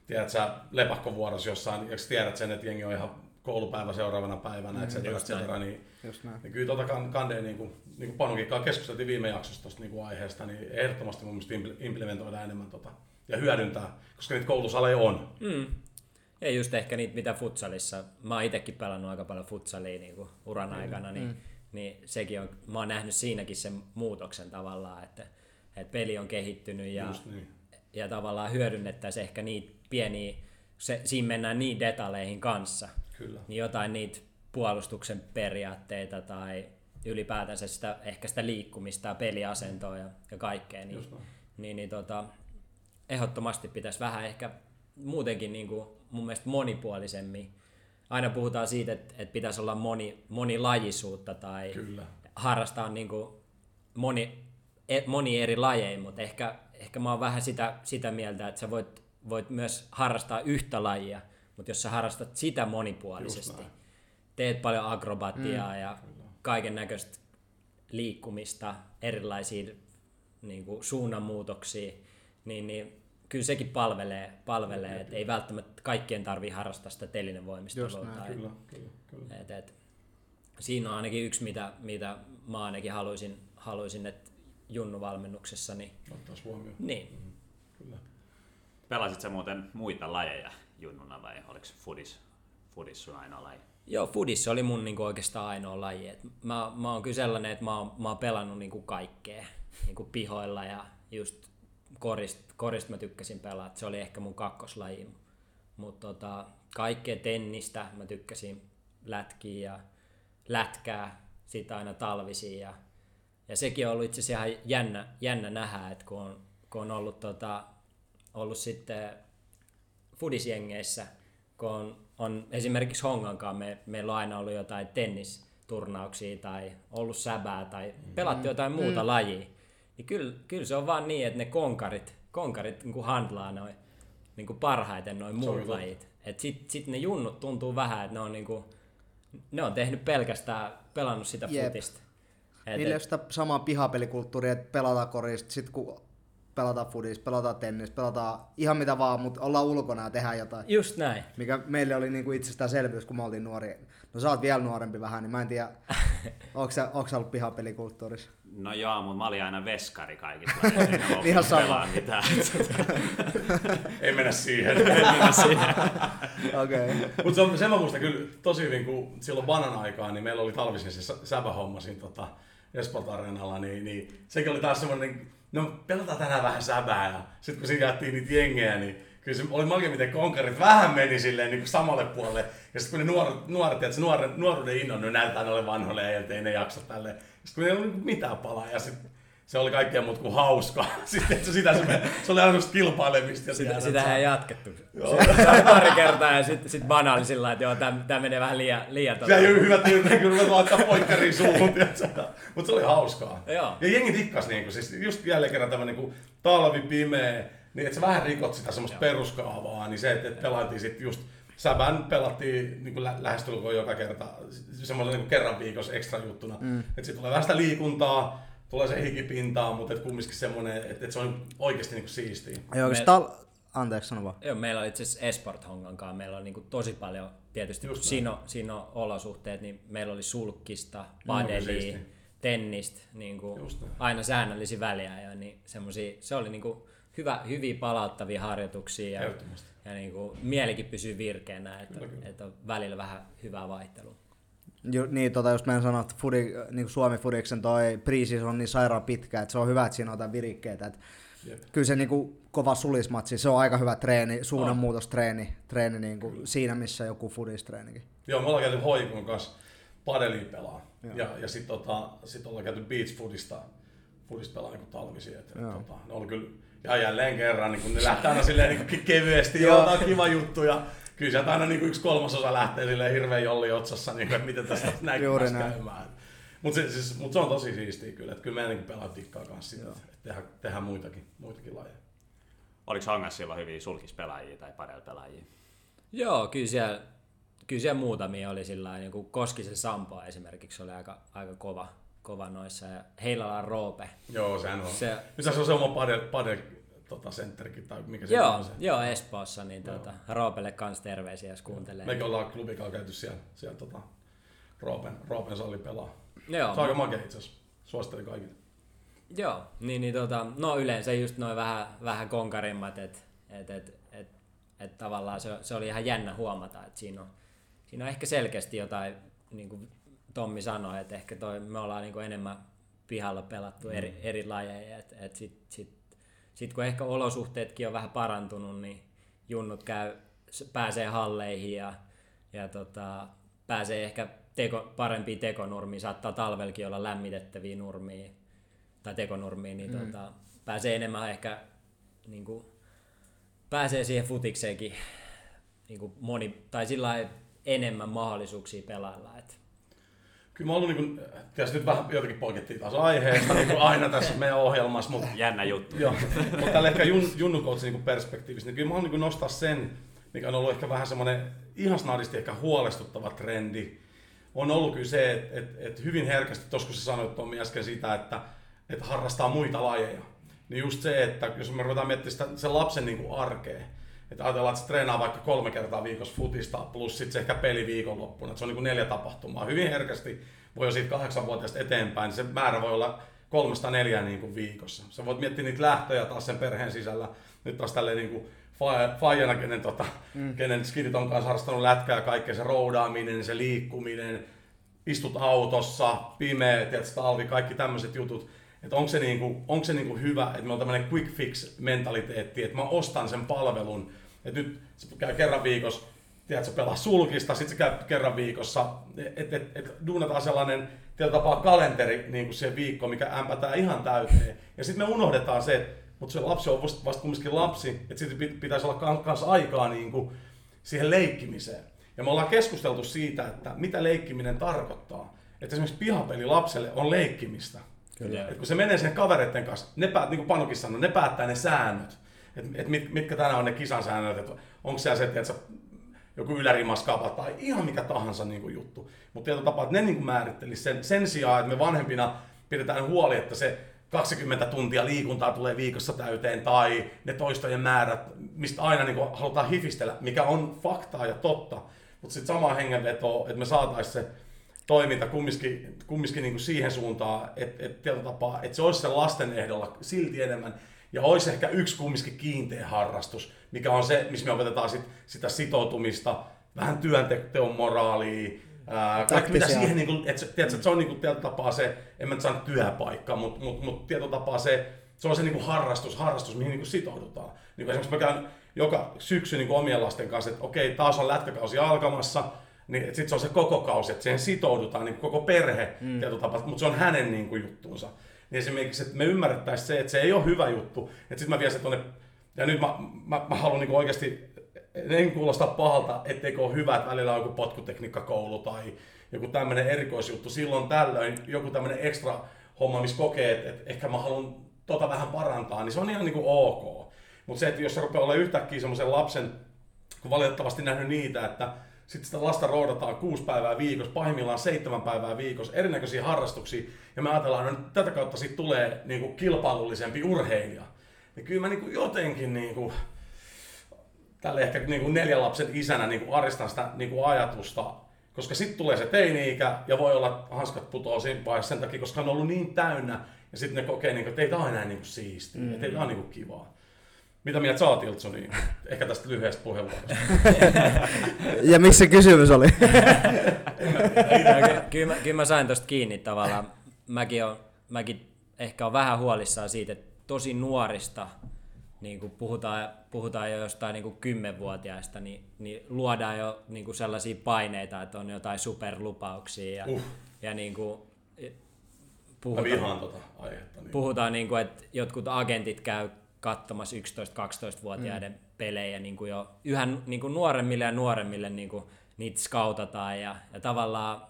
S3: tiedät sä, lepakkovuorossa jossain, ja tiedät sen, että jengi on ihan koulupäivä seuraavana päivänä, mm, et cetera, et cetera, niin,
S2: Just näin.
S3: niin kyllä tuota kan- kandeen, niin kuin, niin kuin Panukin kanssa keskusteltiin viime jaksossa tuosta niin kuin aiheesta, niin ehdottomasti mun mielestä impl- implementoida enemmän tota, ja hyödyntää, koska niitä koulutusaleja on.
S4: Mm. Ja just ehkä niitä, mitä futsalissa, mä oon itekin pelannut aika paljon futsalia niin kuin uran aikana, niin, mm. niin sekin on, mä oon nähnyt siinäkin sen muutoksen tavallaan, että, että peli on kehittynyt ja,
S3: niin.
S4: ja tavallaan hyödynnettäisiin ehkä niitä pieniä, se, siinä mennään niin detaleihin kanssa,
S3: Kyllä.
S4: niin jotain niitä puolustuksen periaatteita tai ylipäätänsä sitä, ehkä sitä liikkumista ja peliasentoa ja, ja kaikkea, niin,
S3: näin.
S4: niin, niin tota, ehdottomasti pitäisi vähän ehkä muutenkin niin kuin mun mielestä monipuolisemmin. Aina puhutaan siitä, että, että pitäisi olla moni, monilajisuutta tai
S3: Kyllä.
S4: harrastaa niin kuin moni, e, moni eri lajeja, mutta ehkä, ehkä mä oon vähän sitä, sitä mieltä, että sä voit, voit myös harrastaa yhtä lajia, mutta jos sä harrastat sitä monipuolisesti, teet paljon akrobatiaa mm, ja kaiken näköistä liikkumista, erilaisia niin kuin suunnanmuutoksia, niin, niin kyllä sekin palvelee, palvelee että ei välttämättä kaikkien tarvii harrastaa sitä telinen voimistelua.
S2: näin,
S4: tai,
S3: Kyllä, kyllä, kyllä.
S4: et, et, siinä on ainakin yksi, mitä, mitä mä ainakin haluaisin, haluaisin että junnuvalmennuksessa, niin,
S3: Ottaisi huomioon.
S4: niin.
S3: Kyllä.
S1: Pelasit sä muuten muita lajeja junnuna vai oliko fudis, fudis sun ainoa laji?
S4: Joo, fudissa oli mun niinku oikeastaan ainoa laji. Et mä, mä oon kyllä sellainen, että mä oon, mä oon pelannut niinku kaikkea niinku pihoilla ja just korist, korist mä tykkäsin pelaa. Se oli ehkä mun kakkoslaji. Mutta tota, kaikkea tennistä mä tykkäsin lätkiä ja lätkää, sitä aina talvisiin. Ja, ja sekin on ollut itse asiassa ihan jännä, jännä nähdä, että kun on, kun on ollut, tota, ollut sitten fudisjengeissä, kun on, on esimerkiksi Hongankaan, me, meillä on aina ollut jotain tennisturnauksia tai ollut säbää tai pelattu jotain muuta mm. lajia, niin kyllä, kyllä se on vaan niin, että ne konkarit, konkarit niin kuin handlaa noin niin kuin parhaiten noin muut lajit. Et sit, sit ne junnut tuntuu vähän, että ne on, niin kuin, ne on tehnyt pelkästään, pelannut sitä
S2: Jep.
S4: futista. Et,
S2: Niillä
S4: et,
S2: sitä samaa pihapelikulttuuria, että pelataan korista, sit kun pelataan fudis, pelataan tennis, pelataan ihan mitä vaan, mutta ollaan ulkona ja tehdään jotain.
S4: just näin.
S2: Mikä meille oli niinku itsestäänselvyys, kun me oltiin nuoria. No sä oot vielä nuorempi vähän, niin mä en tiedä, onko sä, onko sä ollut pihapelikulttuurissa?
S1: No joo, mutta mä olin aina veskari kaikissa ollut
S2: Ihan sama.
S1: mitään.
S3: Ei mennä siihen.
S2: Okei. Okay.
S3: Mutta se on, sen mä muistan kyllä tosi hyvin, kun silloin banan aikaa, niin meillä oli talvisin se sä- säbähomma siinä tota, Esport Areenalla, niin, niin sekin oli taas semmoinen, no pelataan tänään vähän säbää, ja sitten kun siinä jaettiin niitä jengejä, niin kyllä se oli makea, miten konkarit vähän meni silleen niin kuin samalle puolelle, ja sitten kun ne nuoret, nuoret että se nuoren, nuoruuden innon, ne näyttää noille vanhoille ja ei ne jaksa tälleen, sitten kun ei ollut mitään palaa, ja sitten se oli kaikkea muuta kuin hauskaa. Sitten se, sitä se, me- se oli aina kilpailemista. Ja
S4: Sitä,
S3: tiedät,
S4: sitähän
S3: sä-
S4: ei jatkettu. Se, se oli pari kertaa ja sitten sit banaali sillä että joo, tää menee vähän liian, liian
S3: Se ei ole hyvä tyyli, kyllä me laittaa poikkarin suuhun, mutta se oli hauskaa.
S4: Joo.
S3: Ja jengi tikkas niinku, siis just jälleen kerran tämmönen niinku talvi pimeä, niin että sä vähän rikot sitä semmoista peruskaavaa, niin se, että et pelailtiin sit just Säbän pelattiin niin kuin lä- lähestulkoon joka kerta semmoisen niin kerran viikossa ekstra juttuna. Mm. Että sitten tulee vähän sitä liikuntaa, tulee se hikipintaa, mutta et kumminkin semmoinen, että et se on oikeasti niin kuin siistiä.
S2: Ei oikeastaan... Anteeksi, sano vaan.
S4: Joo, meillä on itse asiassa Esport Hongankaan, meillä on niinku tosi paljon, tietysti
S3: Just
S4: kun siinä on, siinä on olosuhteet, niin meillä oli sulkkista,
S3: No,
S4: padelia,
S3: siistiä.
S4: tennistä, niinku
S3: Just näin.
S4: aina säännöllisiä väliä, ja niin semmosia, se oli niinku hyvä, hyviä palauttavia harjoituksia, ja, ja niinku, mielikin pysyy virkeänä, että,
S3: Kyllä, kyllä.
S4: että on välillä vähän hyvää vaihtelua.
S2: Ju, niin, tota just meidän sanoa, että Fudi, niin kuin Suomi Fudiksen toi priisis on niin sairaan pitkä, että se on hyvä, että siinä on jotain virikkeitä. Että
S3: Jep.
S2: kyllä se niin kuin, kova sulismatsi, se on aika hyvä treeni, suunnanmuutostreeni treeni, niin kuin, siinä missä joku Fudistreenikin.
S3: Joo, me ollaan käyty Hoikon kanssa padelia pelaa. Ja, ja sitten tota, sit ollaan käyty beach foodista, foodista pelaa niin. Et,
S2: Joo.
S3: tota, ne oli kyllä, ja jälleen kerran, niin kun ne lähtee aina silleen niin kuin kevyesti, joo, tää on kiva juttu. Ja kyllä sieltä aina niin kuin yksi kolmasosa lähtee silleen hirveän jolli otsassa, niin kuin, että miten tästä näin käymään. Mutta se, siis, mut se on tosi siistiä kyllä, että kyllä meidän niin pelaa tikkaa kanssa siitä, että tehdään, tehdään muitakin, muitakin lajeja.
S1: Oliko Hangassa silloin hyviä sulkispelaajia tai padelpelaajia?
S4: Joo, kyllä siellä, kyllä siellä muutamia oli sillä lailla, niin kuin Koskisen Sampo esimerkiksi oli aika, aika kova, kova noissa, ja Heilala Roope.
S3: Joo, sehän on.
S4: Se,
S3: Missä se on se oma padel, padel tota, sentterikin, tai mikä se
S4: Joo,
S3: on se.
S4: joo Espoossa, niin tuota, Roopelle kans terveisiä, jos kuuntelee.
S3: Mekin ollaan klubikaan käyty siellä, siellä tota, Roopen, Roopen salli pelaa.
S4: Joo,
S3: Se on aika makea itse asiassa. Suosittelen kaikille.
S4: Joo, niin, niin tota, no yleensä just noin vähän, vähän konkarimmat, että et, et, et, et tavallaan se, se, oli ihan jännä huomata, että siinä on, siinä on ehkä selkeästi jotain, niin kuin Tommi sanoi, että ehkä toi, me ollaan niin enemmän pihalla pelattu eri, eri lajeja, että et sit, sit, sit kun ehkä olosuhteetkin on vähän parantunut, niin junnut käy, pääsee halleihin ja, ja tota, pääsee ehkä teko, parempiin tekonurmiin, saattaa talvelkin olla lämmitettäviä nurmia tai tekonurmiin, niin mm. tota, pääsee enemmän ehkä niin kuin, pääsee siihen futikseenkin niin kuin moni, tai sillä enemmän mahdollisuuksia pelailla. Et.
S3: Kyllä mä oon ollut, niin kuin, tietysti nyt vähän jotenkin poikettiin taas aiheesta, niin kuin aina tässä meidän ohjelmassa, mutta
S1: Jännä juttu.
S3: Joo, mutta tällä ehkä jun, junnukoutsin niin perspektiivistä, niin kyllä mä haluan niin nostaa sen, mikä on ollut ehkä vähän semmoinen ihan snadisti ehkä huolestuttava trendi, on ollut kyllä se, että, että, että hyvin herkästi, tuossa kun sä sanoit Tommi äsken sitä, että, että harrastaa muita lajeja, niin just se, että jos me ruvetaan miettimään sitä, sen lapsen niin kuin arkea, että ajatellaan, että se treenaa vaikka kolme kertaa viikossa futista, plus sitten se ehkä peli viikonloppuna, että se on niin kuin neljä tapahtumaa. Hyvin herkästi voi jo siitä kahdeksanvuotiaasta eteenpäin, niin se määrä voi olla kolmesta neljään niin kuin viikossa. Sä voit miettiä niitä lähtöjä taas sen perheen sisällä. Nyt taas tälleen niin kuin faijana, kenen, tota, mm. kenen skidit on kanssa harrastanut lätkää ja kaikkea, se roudaaminen, se liikkuminen, istut autossa, pimeä, tiedätkö, talvi, kaikki tämmöiset jutut. Että onko se, niinku, onko se niinku hyvä, että me on tämmöinen quick fix mentaliteetti, että mä ostan sen palvelun, että nyt se käy kerran viikossa, tiedätkö, pelaa sulkista, sitten se käy kerran viikossa, että et, et, duunataan sellainen tietyllä tapaa kalenteri niin kuin se viikko, mikä ämpätään ihan täyteen. Ja sitten me unohdetaan se, mutta se lapsi on vasta, vasta kumminkin lapsi, että sitten pitäisi olla myös aikaa niin kuin siihen leikkimiseen. Ja me ollaan keskusteltu siitä, että mitä leikkiminen tarkoittaa. Että esimerkiksi pihapeli lapselle on leikkimistä. Kyllä. Et kun se menee sen kavereiden kanssa, ne päät, niin kuin Panukin sanoi, ne päättää ne säännöt. Että et mit, mitkä tänään on ne kisan säännöt, että onko siellä se, että joku ylärimaskaapa tai ihan mikä tahansa niin kuin juttu. Mutta tietyllä tapaa, että ne niin määrittelisi sen, sen sijaan, että me vanhempina pidetään huoli, että se 20 tuntia liikuntaa tulee viikossa täyteen tai ne toistojen määrät, mistä aina niin kuin halutaan hifistellä, mikä on faktaa ja totta. Mutta sitten sama hengenveto, että me saataisiin se toiminta kumminkin, kumminkin niin kuin siihen suuntaan, että, että, tapaa, että se olisi se lasten ehdolla silti enemmän. Ja olisi ehkä yksi kumminkin kiinteä harrastus, mikä on se, missä me opetetaan sit, sitä sitoutumista, vähän työnteon moraalia, Ää, kaikki mitä siihen, niin kuin, että, tiedätkö, että se on niin kuin, tietyllä tapaa se, en mä nyt sano työpaikka, mutta mut, mut, tietyllä tapaa se, se on se niin kuin harrastus, harrastus, mihin niin kuin sitoudutaan. Niin kuin esimerkiksi mä käyn joka syksy niin kuin omien lasten kanssa, että okei, taas on lätkäkausi alkamassa, niin sitten se on se koko kausi, että siihen sitoudutaan niin koko perhe, mm. tapaa, mutta se on hänen niin kuin, juttuunsa. Niin esimerkiksi, että me ymmärrettäisiin se, että se ei ole hyvä juttu, että sitten mä vien se tuonne, ja nyt mä, mä, mä haluan niin oikeasti en kuulosta pahalta, etteikö ole hyvä, että välillä on joku potkutekniikkakoulu tai joku tämmöinen erikoisjuttu. Silloin tällöin joku tämmöinen ekstra homma, missä kokee, että, että ehkä mä haluan tota vähän parantaa, niin se on ihan niin kuin ok. Mutta se, että jos se rupeaa olla yhtäkkiä semmoisen lapsen, kun valitettavasti nähnyt niitä, että sitten sitä lasta roudataan kuusi päivää viikossa, pahimmillaan seitsemän päivää viikossa, erinäköisiä harrastuksia, ja me ajatellaan, että no, tätä kautta siitä tulee niin kuin kilpailullisempi urheilija. Niin kyllä mä niin kuin jotenkin niin kuin, tälle ehkä niin kuin neljän lapsen isänä niin kuin aristan sitä niin kuin ajatusta, koska sitten tulee se teini-ikä ja voi olla, että hanskat putoaa siinä vaiheessa sen takia, koska on ollut niin täynnä ja sitten ne kokee, niin kuin, että ei tämä ole enää niin kuin siistiä, mm. että ei tämä ole niin kuin kivaa. Mitä mieltä sä oot, Iltsu, niin ehkä tästä lyhyestä puheenvuorosta?
S2: ja missä kysymys oli?
S4: kyllä, kyllä, mä, kyllä mä sain tosta kiinni tavallaan. Mäkin, on, mäkin ehkä on vähän huolissaan siitä, että tosi nuorista niin kuin puhutaan, puhutaan jo jostain niin kuin kymmenvuotiaista, niin, niin luodaan jo niin kuin sellaisia paineita, että on jotain superlupauksia ja, uh. ja niin kuin,
S3: puhutaan, tota aihetta, niin.
S4: puhutaan niin kuin, että jotkut agentit käy katsomassa 11-12-vuotiaiden mm. pelejä niin kuin jo yhä niin kuin nuoremmille ja nuoremmille niin kuin niitä skautataan ja, ja tavallaan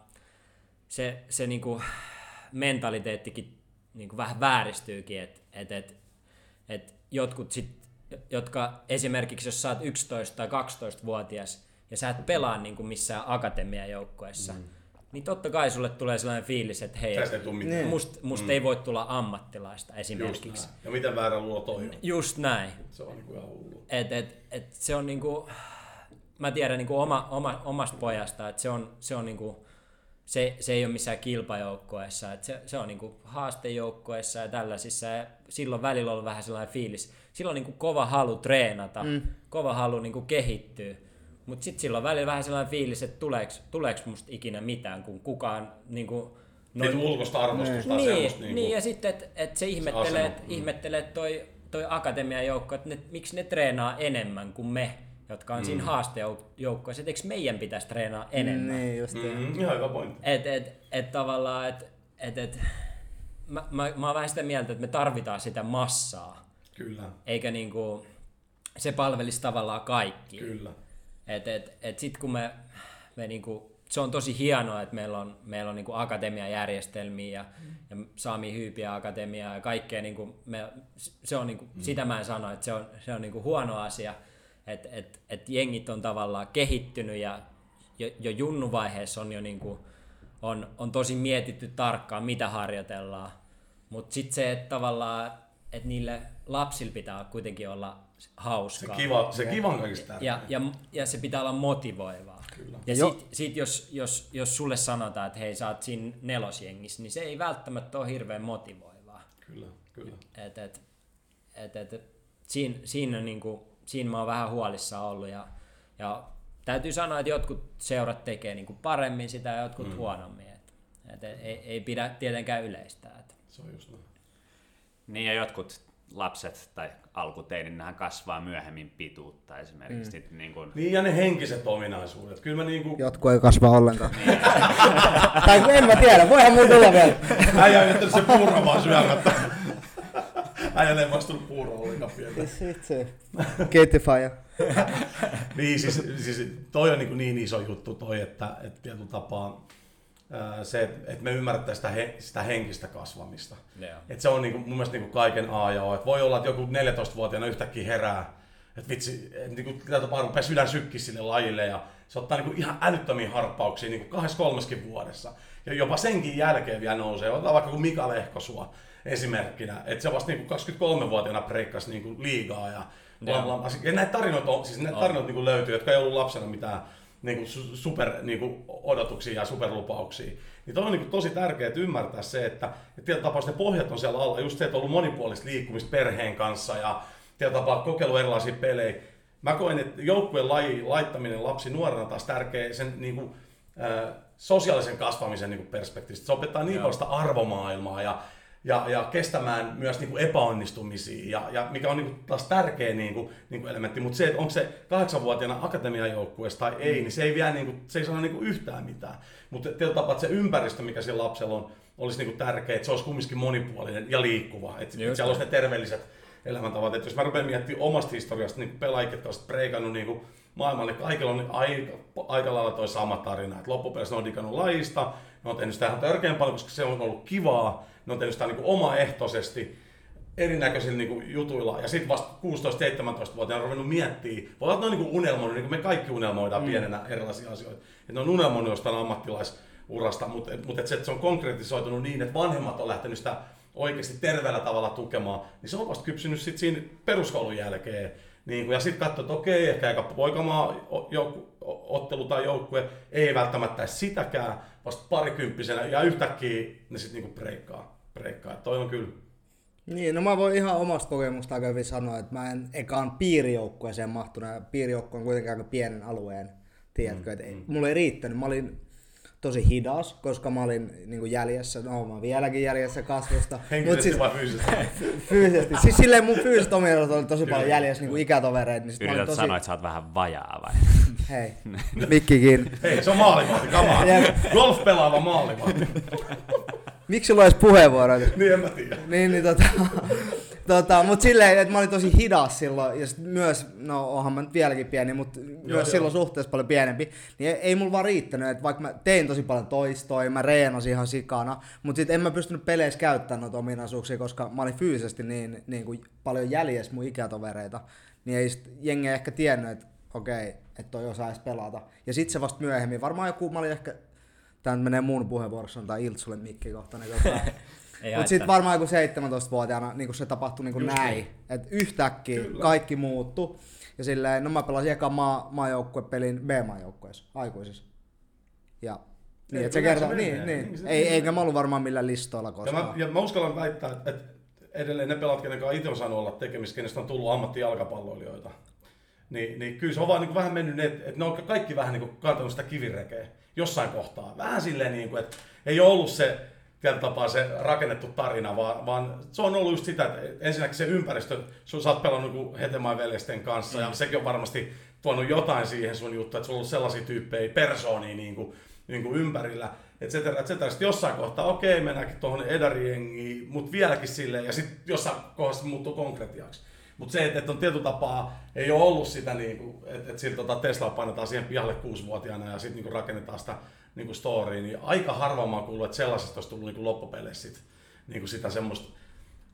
S4: se, se niin kuin mentaliteettikin niin kuin vähän vääristyykin, että et, et, et jotkut sit, jotka esimerkiksi jos sä oot 11 tai 12-vuotias ja sä et pelaa niin kuin missään akatemiajoukkueessa, mm. Niin totta kai sulle tulee sellainen fiilis, että hei,
S3: Tästä ei.
S2: Niin.
S4: musta must mm. ei voi tulla ammattilaista
S3: Just
S4: esimerkiksi.
S3: näin. Ja miten väärä luulo toi on.
S4: Just näin.
S3: Se on niinku ihan hullu.
S4: Et, et, et se on niinku, mä tiedän niinku oma, oma, omasta pojasta, että se on, se on niinku, se, se ei ole missään kilpajoukkoessa, että se, se on niinku haastejoukkoessa ja tällaisissa ja silloin välillä on ollut vähän sellainen fiilis, silloin on niinku kova halu treenata, mm. kova halu niinku kehittyä, mutta sitten silloin välillä vähän sellainen fiilis, että tuleeks, tuleeks musta ikinä mitään, kun kukaan niinku,
S3: Noin ulkoista arvostusta
S4: niin,
S3: semmoista
S4: niin,
S3: niinku.
S4: ja sitten, että et se ihmettelee,
S3: asema,
S4: et,
S3: mm.
S4: ihmettelee että toi, toi akatemian joukko, että ne, miksi ne treenaa enemmän kuin me, jotka on mm. siinä haastejoukkoissa, että eikö meidän pitäisi treenaa enemmän.
S2: Niin, just mm.
S3: Mm, ihan hyvä pointti.
S4: Et, et, et tavallaan, että et, et, mä, mä, mä oon vähän sitä mieltä, että me tarvitaan sitä massaa,
S3: Kyllä,
S4: eikä niinku, se palvelisi tavallaan kaikki.
S3: kyllä.
S4: Et, et, et sit kun me, me niinku, se on tosi hienoa, että meillä on, meillä on niinku akatemiajärjestelmiä ja, ja Sami Hyypiä Akatemia ja kaikkea, niinku, me, se on niinku, mm. sitä mä en sano, että se on, se on niinku huono asia, että et, et jengit on tavallaan kehittynyt ja jo, jo junnuvaiheessa on jo niinku, on, on tosi mietitty tarkkaan, mitä harjoitellaan, mutta sitten se, että tavallaan, että niille lapsilla pitää kuitenkin olla
S3: Se
S4: hauskaa.
S3: kiva, se kiva on kaikista tärkeää.
S4: Ja, ja, ja se pitää olla motivoivaa.
S3: Kyllä.
S4: Ja
S2: Jo-
S4: sit, sit jos, jos, jos sulle sanotaan, että hei sä oot siinä nelosjengissä, niin se ei välttämättä ole hirveän motivoivaa.
S3: Kyllä, kyllä.
S4: Et, et, et, et, siinä, siinä, on niinku, siinä mä oon vähän huolissaan ollut ja, ja täytyy sanoa, että jotkut seurat tekee niinku paremmin sitä ja jotkut mm. huonommin. Et, et, ei, ei pidä tietenkään yleistää. Et.
S3: Se on just näin.
S1: Niin ja jotkut lapset tai alkuteinit, nehän kasvaa myöhemmin pituutta esimerkiksi. Mm. Niin kuin,
S3: Niin ja ne henkiset ominaisuudet. Kyllä mä niinku...
S2: Jotkut ei kasva ollenkaan. tai en mä tiedä, voihan mun tulla vielä.
S3: Äijä on jättänyt se puuro vaan syömättä. Äijä ei maistunut puuro ollenkaan pientä.
S2: Itse. Keittifaija.
S3: Niin, siis, siis toi on niin, niin iso juttu toi, että, että tietyllä tapaa se, että me ymmärrettäisiin sitä, he, sitä henkistä kasvamista.
S4: Joo.
S3: Et se on niin kuin, mun mielestä niin kuin kaiken A ja O. Et voi olla, että joku 14-vuotiaana yhtäkkiä herää, että vitsi, että niin kuin, tätä tapaa rupeaa sydän sykkii sille lajille ja se ottaa niin kuin ihan älyttömiä harppauksia niin kuin kahdessa kolmeskin vuodessa. Ja jopa senkin jälkeen vielä nousee. Otetaan vaikka kuin Mika Lehkosua esimerkkinä, että se vasta niin kuin 23-vuotiaana breikkasi niin kuin liigaa ja bla. Ja näitä tarinoita, on, siis näitä tarinoita niin kuin löytyy, jotka ei ollut lapsena mitään niin kuin su- super niin kuin odotuksia ja superlupauksia. Niin toi on niin kuin tosi tärkeää ymmärtää se, että, että tietyllä tapaa ne pohjat on siellä alla. Just se, että on ollut monipuolista liikkumista perheen kanssa ja tietyllä tapaa kokeilu erilaisia pelejä. Mä koen, että joukkueen laji, laittaminen lapsi nuorena taas tärkeä sen niin kuin, äh, sosiaalisen kasvamisen niin kuin perspektiivistä. Se opettaa niin paljon sitä arvomaailmaa ja ja, ja kestämään myös niin kuin epäonnistumisia, ja, ja mikä on niin kuin taas tärkeä niin kuin, niin kuin elementti, mutta se, että onko se kahdeksanvuotiaana akatemiajoukkueessa tai ei, niin se ei, vie, niin kuin, se ei sano niin kuin yhtään mitään. Mutta tietyllä tapaa, että se ympäristö, mikä sillä lapsella on, olisi niin kuin tärkeä, että se olisi kumminkin monipuolinen ja liikkuva, että, että siellä olisi ne terveelliset elämäntavat. Että jos mä rupean miettimään omasta historiasta, niin pelaajat, jotka olisivat preikannut niin maailmalle, kaikilla on aika, aika lailla toi sama tarina. Että loppupeleissä ne on digannut lajista, ne on tehnyt sitä ihan törkeän paljon, koska se on ollut kivaa, ne on tehnyt sitä niin omaehtoisesti erinäköisillä niin jutuilla. Ja sitten vasta 16-17-vuotiaana on ruvennut miettiä, voi olla, että ne on niin unelmoinut, niin kuin me kaikki unelmoidaan mm. pienenä erilaisia asioita. Että ne on unelmoinut jostain ammattilaisurasta, mutta, mutta se, että se on konkretisoitunut niin, että vanhemmat on lähtenyt sitä oikeasti terveellä tavalla tukemaan, niin se on vasta kypsynyt sit siinä peruskoulun jälkeen. Niin kuin, ja sitten katsoo, että okei, ehkä aika poikamaa ottelu tai joukkue ei välttämättä edes sitäkään, vasta parikymppisenä, ja yhtäkkiä ne sitten niinku breikkaa. Breikkaa. Toi on kyllä
S2: Niin, no mä voin ihan omasta kokemusta aika hyvin sanoa, että mä en ekaan piirijoukkueeseen mahtunut, ja piirijoukkue on kuitenkin aika pienen alueen, tiedätkö, että ei, mulla ei riittänyt, mä olin tosi hidas, koska mä olin niin kuin jäljessä, no mä vieläkin jäljessä kasvusta. mut
S3: henkisesti
S2: siis,
S3: vai fyysisesti.
S2: fyysisesti, siis silleen mun fyysiset ominaisuudet oli tosi
S3: Kyllä,
S2: paljon jäljessä niin kuin ikätovereita, niin sit mä olin
S1: Yrität
S2: tosi,
S1: sanoa, että sä oot vähän vajaa vai?
S2: hei, mikki kiinni.
S3: Hei, se on maalivahti, kamaa. Golf pelaava maalivahti.
S2: Miksi sulla olisi puheenvuoroja?
S3: niin en mä tiedä.
S2: Niin, niin tota, tota, mut silleen, että mä olin tosi hidas silloin, ja sit myös, no onhan mä nyt vieläkin pieni, mutta myös
S3: joo.
S2: silloin suhteessa paljon pienempi, niin ei, ei mulla vaan riittänyt, että vaikka mä tein tosi paljon toistoja, mä reenasin ihan sikana, mutta sitten en mä pystynyt peleissä käyttämään noita ominaisuuksia, koska mä olin fyysisesti niin, niin kuin paljon jäljessä mun ikätovereita, niin ei sit jengi ehkä tiennyt, että okei, että toi osaisi pelata. Ja sitten se vasta myöhemmin, varmaan joku, mä olin ehkä Tämä nyt menee mun puheenvuorossa, tai Iltsulle mikki kohta. Niin tota, mutta sitten varmaan joku 17-vuotiaana niin se tapahtui niin
S3: Just
S2: näin.
S3: niin.
S2: Että yhtäkkiä
S3: Kyllä.
S2: kaikki muuttu. Ja silleen, no mä pelasin eka maa, maajoukkuepelin B-maajoukkueessa, aikuisissa. Ja niin,
S3: Ei,
S2: että se kertoo,
S3: menee.
S2: niin, niin.
S3: Niin se
S2: Ei, eikä mä ollut varmaan millään listoilla
S3: Ja
S2: koskaan.
S3: mä, ja mä uskallan väittää, että, että edelleen ne pelaat, kenen kanssa itse on saanut olla tekemistä, kenestä on tullut ammattijalkapalloilijoita, niin, niin kyllä se on vaan niin kuin vähän mennyt, niin, että, että ne on kaikki vähän niin kuin kantanut sitä kivirekeä jossain kohtaa. Vähän silleen, niin kuin, että ei ole ollut se tietyllä tapaa se rakennettu tarina, vaan, vaan se on ollut just sitä, että ensinnäkin se ympäristö, sun sä oot pelannut niin Hetemaan veljesten kanssa, mm. ja sekin on varmasti tuonut jotain siihen sun juttu, että sulla on ollut sellaisia tyyppejä, persoonia niin kuin, niin kuin ympärillä, et cetera, et cetera. Sitten jossain kohtaa, okei, mennäänkin tuohon edarijengiin, mutta vieläkin silleen, ja sitten jossain kohdassa muuttuu konkretiaksi. Mutta se, että et on tietyllä tapaa, ei ole ollut sitä, niinku, että et sillä tota Tesla painetaan siihen pihalle kuusivuotiaana ja sitten niinku rakennetaan sitä niinku storya, niin aika harva mä kuullut, että sellaisesta olisi tullut niinku loppupeleissä sit, niinku sitä semmoista,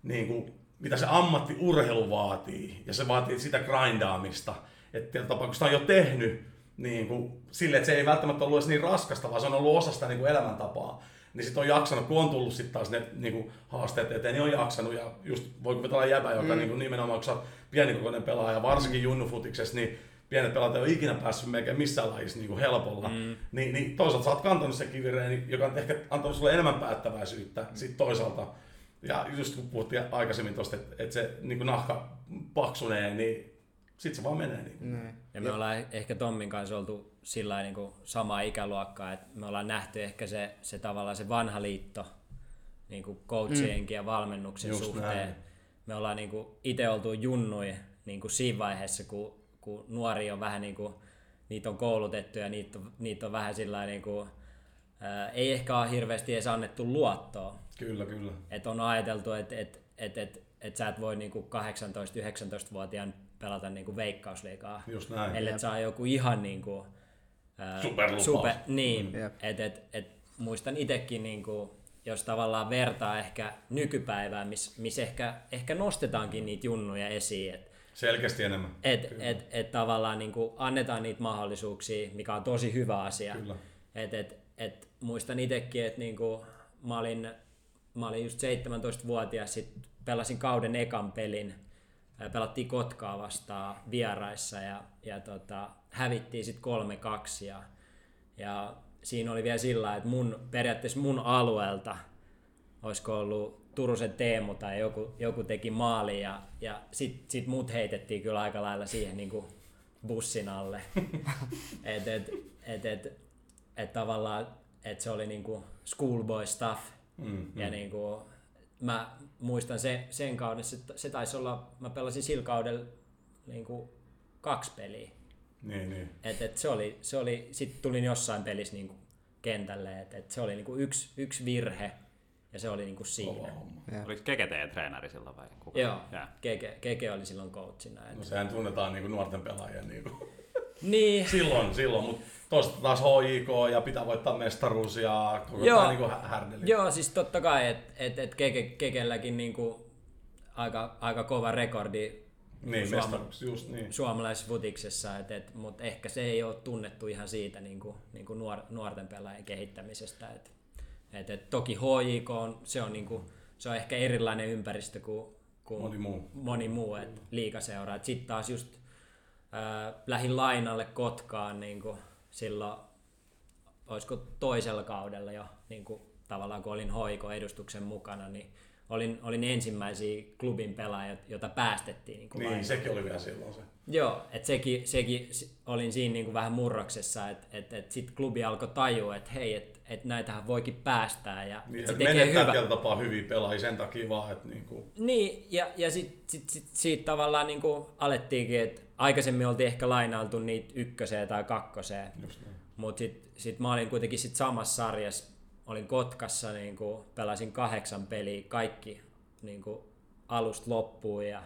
S3: niinku, mitä se ammattiurheilu vaatii, ja se vaatii sitä grindaamista, että tietyllä tapaa, kun sitä on jo tehnyt, niin kuin, sille, että se ei välttämättä ollut edes niin raskasta, vaan se on ollut osa sitä niin kuin elämäntapaa. Niin sitten on jaksanut, kun on tullut sitten taas ne niin kuin, haasteet eteen, niin on jaksanut. Ja just voi kuvitella jäbä, joka mm. niin kuin, nimenomaan, kun sä pienikokoinen pelaaja, varsinkin junnufutiksessa, niin pienet pelaajat ei ole ikinä päässyt melkein missään lajissa niin kuin helpolla. Mm. Niin, niin toisaalta sä oot kantanut sen kivireen, joka on ehkä antanut sulle enemmän päättäväisyyttä mm. sitten toisaalta. Ja just kun puhuttiin aikaisemmin tuosta, että, että se niin kuin nahka paksunee, niin sitten se vaan menee. Niin. kuin.
S2: Niin.
S4: Ja me ollaan ehkä Tommin kanssa oltu sillä niin kuin samaa ikäluokkaa, että me ollaan nähty ehkä se, se tavallaan se vanha liitto niin kuin coachienkin ja valmennuksen
S3: Just
S4: suhteen.
S3: näin.
S4: Me ollaan niin kuin itse oltu junnui niin kuin siinä vaiheessa, kun, kun nuori on vähän niin kuin, niitä on koulutettu ja niitä, on- niitä on vähän sillä niin kuin, ää, ei ehkä ole hirveästi edes annettu luottoa.
S3: Kyllä, kyllä.
S4: Et on ajateltu, että et, et, et, et sä et voi niinku 18-19-vuotiaan pelata niinku veikkausliigaa,
S3: Just näin.
S4: ellei saa joku ihan niinku, ää,
S3: Superlupaus.
S4: niin,
S2: Jep.
S4: et, et, et, muistan itsekin, niinku, jos tavallaan vertaa ehkä nykypäivään, missä mis ehkä, ehkä nostetaankin niitä junnuja esiin, että
S3: Selkeästi enemmän.
S4: et, et, et tavallaan niinku annetaan niitä mahdollisuuksia, mikä on tosi hyvä asia.
S3: Kyllä.
S4: Et, et, et, muistan itsekin, että niinku, mä, olin, mä olin just 17-vuotias, sit pelasin kauden ekan pelin. Pelattiin Kotkaa vastaan vieraissa ja, ja tota, hävittiin sitten 3-2. Ja, ja siinä oli vielä sillä, että mun, periaatteessa mun alueelta olisiko ollut Turusen Teemu tai joku, joku teki maali ja, ja sit, sit mut heitettiin kyllä aika lailla siihen niin kuin bussin alle. et, et, et, et, et tavallaan, että se oli niinku schoolboy stuff.
S3: Mm,
S4: Ja niinku, mä muistan se, sen kauden, se, se taisi olla, mä pelasin sillä kaudella niinku kaksi peliä.
S3: Niin, niin.
S4: Et, et se oli, se oli, sit tulin jossain pelissä niinku kentälle, että et se oli niinku yksi, yksi virhe ja se oli niinku siinä.
S3: Kova homma.
S1: Oliko Keke teidän treenari silloin vai kuka?
S4: Joo. Keke, Keke oli silloin coachina. Et.
S3: No sehän tunnetaan niinku nuorten pelaajien niinku.
S4: Niin,
S3: silloin, silloin, mutta toista taas HJK ja pitää voittaa mestaruus ja koko
S4: Joo.
S3: tämä niinku hä- härdeli.
S4: Joo, siis totta kai, että et, et Keke, Kekelläkin niinku aika, aika kova rekordi
S3: Niin,
S4: Suoma-
S3: mestaruus, just niin.
S4: suomalaisessa futiksessa, et, et, mutta ehkä se ei ole tunnettu ihan siitä niin kuin, niin kuin nuor, nuorten pelaajien kehittämisestä. Et, et, et, toki HJK on, se on, niin kuin, se on ehkä erilainen ympäristö kuin, kuin
S3: Moni muu.
S4: moni muu et, liikaseura. Sitten taas just ää, lähin lainalle Kotkaan niin kuin, silloin, olisiko toisella kaudella jo, niin kuin, tavallaan kun olin HJK-edustuksen mukana, niin olin, olin ensimmäisiä klubin pelaajia, jota päästettiin niin kuin
S3: Niin,
S4: lainalle.
S3: sekin oli vielä silloin se.
S4: Joo, että sekin, sekin olin siinä niinku vähän murroksessa, että et, et sitten klubi alkoi tajua, että hei, että et näitähän voikin päästää ja
S3: Niin,
S4: se tekee hyvä.
S3: tapaa hyviä pelaajia sen takia vaan, että niinku,
S4: Niin, ja, ja sitten sit, sit, siitä tavallaan niinku alettiinkin, että aikaisemmin oltiin ehkä lainailtu niitä ykköseen tai kakkoseen,
S3: niin.
S4: mutta sitten sit mä olin kuitenkin sit samassa sarjassa, olin Kotkassa, niinku, pelasin kahdeksan peliä, kaikki niinku, alusta loppuun ja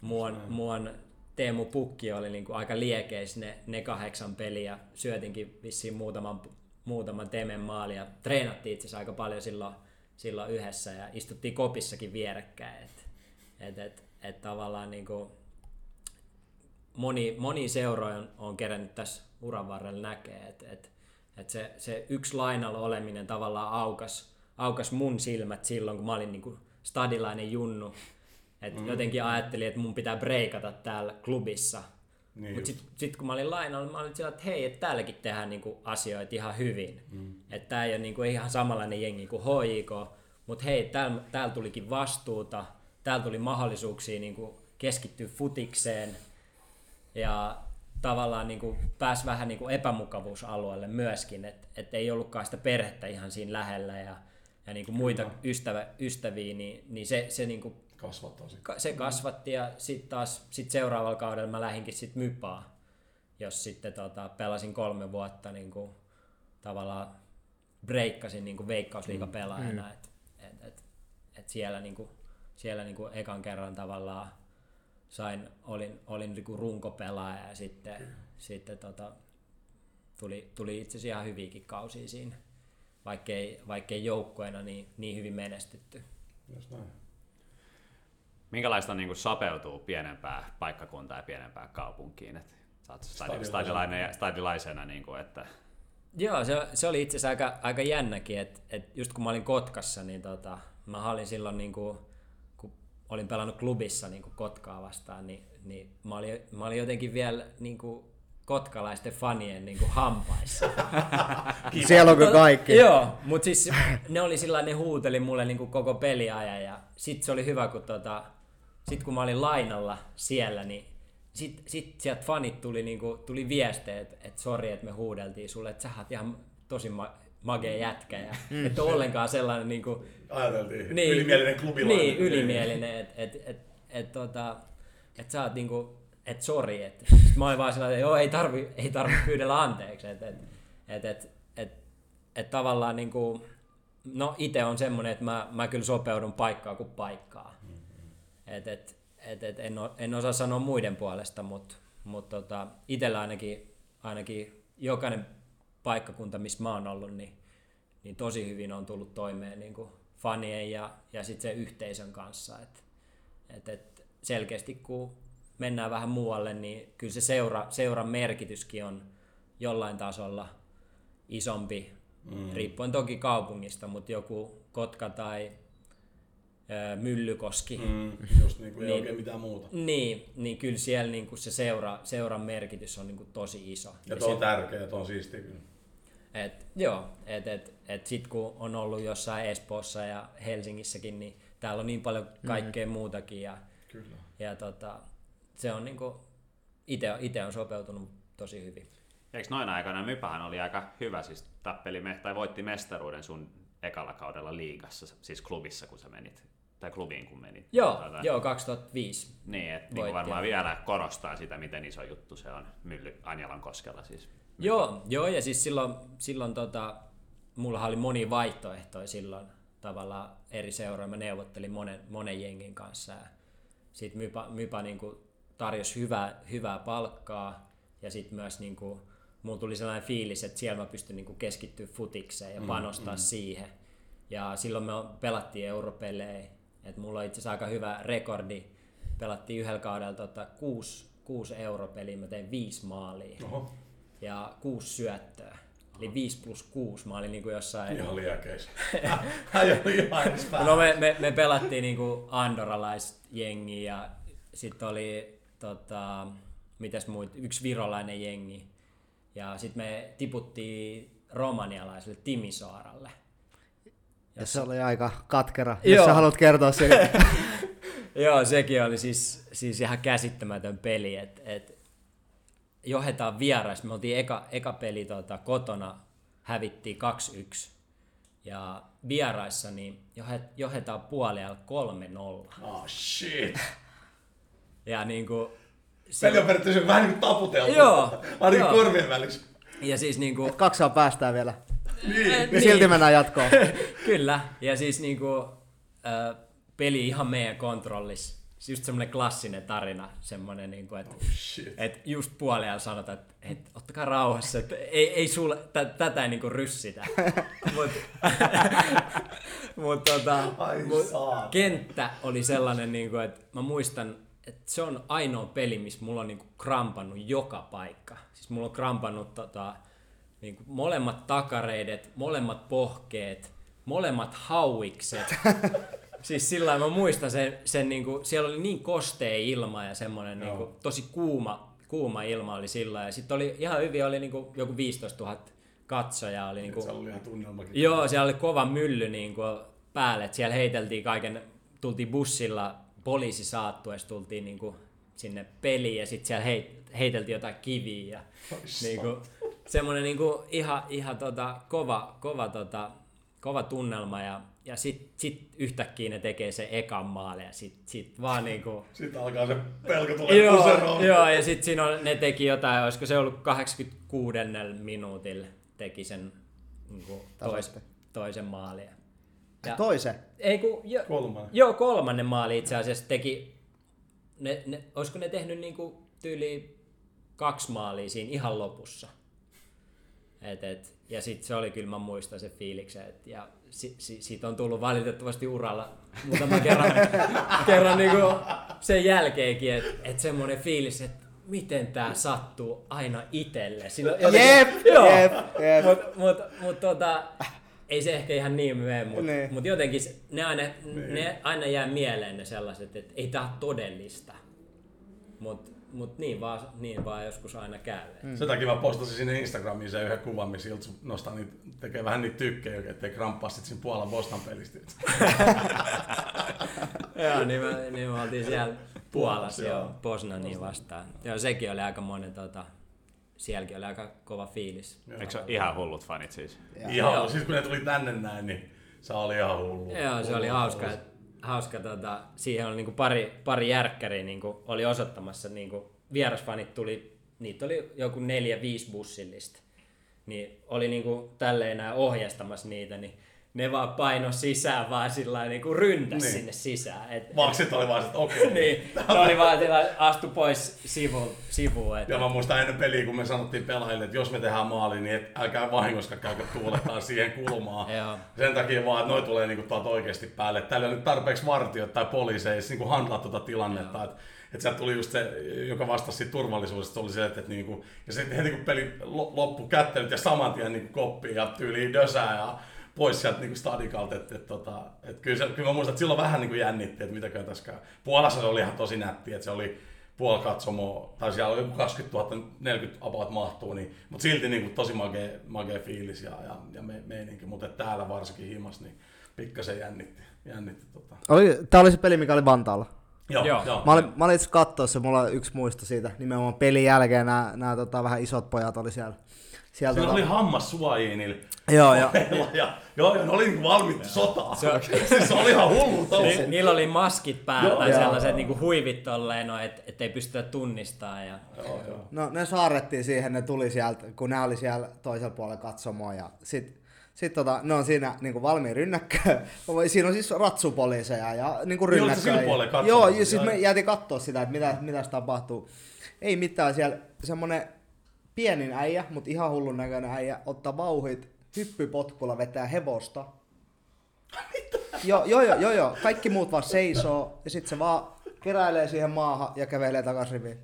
S4: muon, muon Teemu Pukki oli niinku aika liekeis ne, ne kahdeksan peliä. Syötinkin vissiin muutaman, muutaman temen maali ja treenattiin itse asiassa aika paljon silloin, silloin yhdessä ja istuttiin kopissakin vierekkäin. Et, et, et, et tavallaan niinku, moni, moni seuroja on, on kerännyt tässä uran varrella näkee, että et, Et se, se yksi lainalla oleminen tavallaan aukas, aukas mun silmät silloin, kun mä olin niinku stadilainen junnu. Et mm. Jotenkin ajattelin, että mun pitää breikata täällä klubissa.
S3: Niin
S4: Mutta sitten sit kun mä olin lainalla, mä olin sillä, että hei, että täälläkin tehdään niinku asioita ihan hyvin. Mm. Että tää ei ole niinku ihan samanlainen jengi kuin HIK, mutta hei, täällä, täällä tulikin vastuuta, täällä tuli mahdollisuuksia niinku keskittyä futikseen ja tavallaan niinku pääsi vähän niinku epämukavuusalueelle myöskin, että et ei ollutkaan sitä perhettä ihan siinä lähellä ja, ja niinku muita ystävä, ystäviä, niin, niin se, se niinku
S3: Kasvattaa sit.
S4: ka- se kasvatti ja sitten taas sit seuraavalla kaudella mä lähdinkin sitten mypaa, jos sitten tota, pelasin kolme vuotta niin kuin, tavallaan breikkasin niin kuin veikkausliigapelaajana, mm. että et, et, et siellä, niin kuin, siellä niin kuin ekan kerran tavallaan sain, olin, olin niin kuin runkopelaaja ja sitten, sitten tota, tuli, tuli itse asiassa ihan hyviäkin kausia siinä, vaikkei, vaikkei joukkueena niin, niin hyvin menestytty.
S3: Just näin.
S1: Minkälaista on niin kuin sopeutuu pienempään paikkakuntaan ja pienempään kaupunkiin? Et sä oot stadi-
S3: Stadilaisena.
S1: stadilaisena, niin kuin, että
S4: Joo, se, se oli itse asiassa aika, aika jännäkin, että et just kun mä olin Kotkassa, niin tota, mä olin silloin, niin kuin, olin pelannut klubissa niin kuin Kotkaa vastaan, niin, niin mä, olin, mä olin jotenkin vielä niin kuin, kotkalaisten fanien niin kuin hampaissa.
S2: Siellä onko kaikki?
S4: Joo, mutta siis ne oli sillä ne huuteli mulle niin kuin koko peliajan ja sit se oli hyvä, kun, tota, sit kun mä olin lainalla siellä, niin sit, sit sieltä fanit tuli, niin kuin, tuli viestejä, että et sori, että me huudeltiin sulle, että sä oot ihan tosi ma- magea jätkä ja mm. et ole ollenkaan sellainen niin kuin,
S3: Ajateltiin.
S4: niin,
S3: Ylimielinen klubilainen.
S4: Niin, ylimielinen, että et, et, et, tota, et sä oot niinku, et sori, et sit mä olin vaan sillä, että joo, ei tarvi, ei tarvi pyydellä anteeksi, että et, et, et, et, et tavallaan niinku, no itse on semmonen, että mä, mä kyllä sopeudun paikkaa kuin paikkaa. Et, et, et, et en, o, en osaa sanoa muiden puolesta, mutta mut tota, itsellä ainakin, ainakin jokainen paikkakunta, missä mä oon ollut, niin, niin tosi hyvin on tullut toimeen niin kuin fanien ja, ja sitten sen yhteisön kanssa. Et, et, et selkeästi kun mennään vähän muualle, niin kyllä se seura, seuran merkityskin on jollain tasolla isompi, mm. riippuen toki kaupungista, mutta joku Kotka tai ö, Myllykoski, mm.
S3: Mm, just niin kuin ei
S4: Niin.
S3: oikein mitään muuta.
S4: niin, niin kyllä siellä niin kuin se seura, seuran merkitys on niin kuin tosi iso.
S3: Ja
S4: se-
S3: tuo on tärkeä ja tuo on siistiä kyllä.
S4: Et, joo, et, et, et sit kun on ollut jossain Espoossa ja Helsingissäkin, niin täällä on niin paljon kaikkea mm. muutakin ja,
S3: Kyllä.
S4: ja tota, se on niinku, ite, ite on sopeutunut tosi hyvin.
S1: eikö noin aikana Mypähän oli aika hyvä, siis tappeli me, tai voitti mestaruuden sun ekalla kaudella liigassa, siis klubissa kun sä menit, tai klubiin kun menit.
S4: Joo,
S1: Tota,
S4: joo 2005.
S1: Niin, että niin varmaan vielä korostaa sitä, miten iso juttu se on Mylly Anjalan koskella siis.
S4: Joo, joo, ja siis silloin, silloin tota, mulla oli moni vaihtoehtoja silloin tavallaan eri seuroja. Mä neuvottelin monen, monen jengin kanssa. Ja sit Mypa, Mypa niinku tarjosi hyvää, hyvää palkkaa ja sitten myös niinku, mulla tuli sellainen fiilis, että siellä mä pystyn niinku keskittyä futikseen ja panostaa mm, siihen. Ja silloin me pelattiin europelejä. Et mulla on itse asiassa aika hyvä rekordi. Pelattiin yhdellä kaudella tota, kuusi, kuusi europeliä, mä tein viisi maalia
S3: Oho,
S4: ja kuusi syöttöä. Eli 5 plus 6. Mä olin niinku jossain...
S3: ihan päällä.
S4: No me, me, me pelattiin niinku andoralaista jengiä ja sitten oli tota, mitäs muut, yksi virolainen jengi. Ja sitten me tiputtiin romanialaiselle Timisoaralle.
S2: Ja se oli aika katkera, jos
S4: Joo.
S2: sä haluat kertoa sen.
S4: Joo, sekin oli siis, siis ihan käsittämätön peli, että et johdetaan vierais. Me oltiin eka, eka peli tota, kotona, hävittiin 2-1. Ja vieraissa niin johet, johdetaan puoliajalla 3-0.
S3: Oh shit.
S4: Ja niinku,
S3: Peli on periaatteessa vähän niin kuin taputeltu.
S4: Joo,
S3: Ainakin
S4: joo.
S3: korvien välissä.
S4: ja siis niinku,
S2: Et kaksi saa päästään vielä.
S3: Niin.
S2: Ja silti mennään jatkoon.
S4: Kyllä, ja siis niinku, äh, peli ihan meidän kontrollissa. Siis Just semmonen klassinen tarina, semmonen niinku, että
S3: Shit.
S4: et just puolella sanotaan, että et, ottakaa rauhassa, että ei, ei sulle, tä, tätä ei niinku ryssitä. Mut, mut, tota,
S3: Ai
S4: mut kenttä oli sellainen, niinku, että mä muistan, että se on ainoa peli, missä mulla on niinku krampannut joka paikka. Siis mulla on krampannut tota, niin kuin molemmat takareidet, molemmat pohkeet, molemmat hauikset. siis sillä mä muistan sen, sen niin kuin, siellä oli niin kostea ilma ja semmoinen niin kuin, tosi kuuma, kuuma ilma oli sillä ja sitten oli ihan hyvin, oli niin kuin, joku 15 000 katsojaa. Oli, niin
S3: Se oli ihan tunnelmakin.
S4: Joo, siellä oli kova mylly niin kuin päälle, että siellä heiteltiin kaiken, tultiin bussilla poliisi saattuessa, tultiin niin kuin sinne peliin ja sitten siellä heit, heiteltiin jotain kiviä. Ja, niin kuin, semmoinen niin kuin ihan, ihan tota, kova, kova, tota, kova tunnelma ja, ja sitten sit yhtäkkiä ne tekee se ekan maali ja sitten sit vaan niin kuin,
S3: Sitten alkaa se pelko tulee
S4: joo,
S3: puseroon.
S4: joo, ja sitten siinä on, ne teki jotain, olisiko se ollut 86 minuutilla teki sen niin kuin, tois, toisen maalin. Ja,
S2: Toisen.
S4: ei kun, jo,
S3: Kolmannen.
S4: joo, kolmannen maali itse asiassa teki, ne, ne, olisiko ne tehnyt niin kuin tyyli kaksi maalia siinä ihan lopussa. Et, et, ja sitten se oli kyllä, mä muistan se fiiliksen, et, ja si, si, siitä on tullut valitettavasti uralla muutama kerran, kerran niin kuin sen jälkeenkin, että et semmoinen fiilis, että miten tämä sattuu aina itselle. Jotenkin-
S2: Jep,
S4: Joo.
S2: jep, jep.
S4: Mut, mut, mut tota, ei se ehkä ihan niin mene, mutta
S2: Niin.
S4: mut jotenkin se- ne aina, ne aina jää mieleen ne sellaiset, että ei tää ole todellista. Mut, mut niin, vaan, niin vaan joskus aina käy. Mm.
S3: Sen takia mä postasin sinne Instagramiin sen yhden kuvan, missä Iltsu nostaa niitä, tekee vähän niitä tykkejä, ettei kramppaa sit siinä Puolan Boston pelistä.
S4: Joo, niin me, niin me oltiin siellä Puolassa,
S3: joo.
S4: joo, Poznaniin vastaan. Joo, sekin oli aika monen, tota, sielläkin oli aika kova fiilis.
S1: Eikö se ole ihan hullut fanit siis?
S3: Ihan,
S4: Joo.
S3: siis kun ne tuli tänne näin, niin se oli ihan hullu.
S4: Joo, se oli hauska. et- hauska tota, siihen oli niinku pari, pari järkkäriä niinku, oli osoittamassa, niinku, vierasfanit tuli, niitä oli joku neljä, viisi bussillista. Niin oli niinku tälleen nää ohjastamassa niitä, niin ne vaan paino sisään vaan sillä niinku ryntäs
S3: Niin.
S4: sinne sisään. Et,
S3: Maksit oli vaan, että okei.
S4: niin, ne oli vaan sillä astu pois sivu, sivuun. Et,
S3: Ja mä muistan ennen peliä, kun me sanottiin pelaajille, että jos me tehdään maali, niin et älkää vahingossa käykö tuulettaa siihen kulmaan. Sen takia vaan, että noi tulee niinku tuolta oikeasti päälle. Että Täällä on nyt tarpeeksi vartioita tai poliiseja niinku handlaa tuota tilannetta. Että et sieltä tuli just se, joka vastasi siitä turvallisuudesta, oli se, että, että niinku, ja sitten heti kun peli lo- loppu kättelyt ja saman tien niinku koppiin ja tyyliin dösää ja pois sieltä niinku stadikalta, että et, tota, et kyllä, se, kyllä mä muistan, että silloin vähän niinku jännitti, että mitäkö tässä käy. Puolassa se oli ihan tosi nätti, että se oli puoli katsomoa, tai siellä oli joku 20 000, 40 about mahtuu, niin, mutta silti niin kuin tosi magea, magea fiilis ja, ja, ja me, meininki, mutta täällä varsinkin himas, niin pikkasen jännitti. jännitti tota.
S2: Oli, tää oli se peli, mikä oli Vantaalla.
S3: Joo,
S4: Joo.
S3: joo.
S2: Mä olin, mä olin itse katsoa se, mulla on yksi muisto siitä. Nimenomaan pelin jälkeen nämä, nämä tota, vähän isot pojat oli siellä. Siellä
S3: Siinä
S2: tota,
S3: oli hammas suojiin niillä.
S2: Joo, joo.
S3: ja, ja, joo, ja ne oli niinku valmiit sotaan. Se, siis se oli ihan hullu touhu.
S4: Ni, niillä oli maskit päällä
S3: Joo,
S4: tai
S2: joo.
S4: sellaiset niinku huivit tolleen, no, et, ettei pystytä tunnistamaan. Ja,
S3: Joo, joo.
S2: No ne saarrettiin siihen, ne tuli sieltä, kun ne oli siellä toisella puolella katsomoa ja sit, sit tota, ne on siinä niinku valmiin rynnäkköön. Siinä on siis ratsupoliiseja ja niinku
S3: Niin, puolella
S2: Joo, ja siis
S3: Joo.
S2: me jäätiin katsoa sitä, että mitä, mitä tapahtuu. Ei mitään, siellä semmonen pienin äijä, mutta ihan hullun näköinen äijä, ottaa vauhit, hyppypotkulla vetää hevosta. Joo, joo, joo, joo, joo, kaikki muut vaan seisoo ja sitten se vaan keräilee siihen maahan ja kävelee takaisin riviin.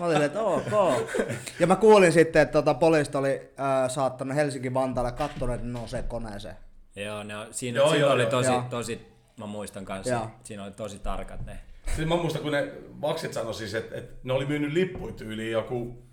S2: Mä olin, että ok. Ja mä kuulin sitten, että tota, poliisit oli äh, saattanut Helsinki Vantaalle katsoa, että ne nousee koneeseen.
S4: joo, ne on, siinä,
S3: Joo,
S4: siinä
S3: joo,
S4: oli
S3: joo.
S4: tosi,
S2: Joo.
S4: tosi, mä muistan kanssa,
S2: Joo.
S4: siinä oli tosi tarkat ne.
S3: Siis mä muistan, kun ne vaksit sanoi siis, että, että ne oli myynyt lippuja tyyliin joku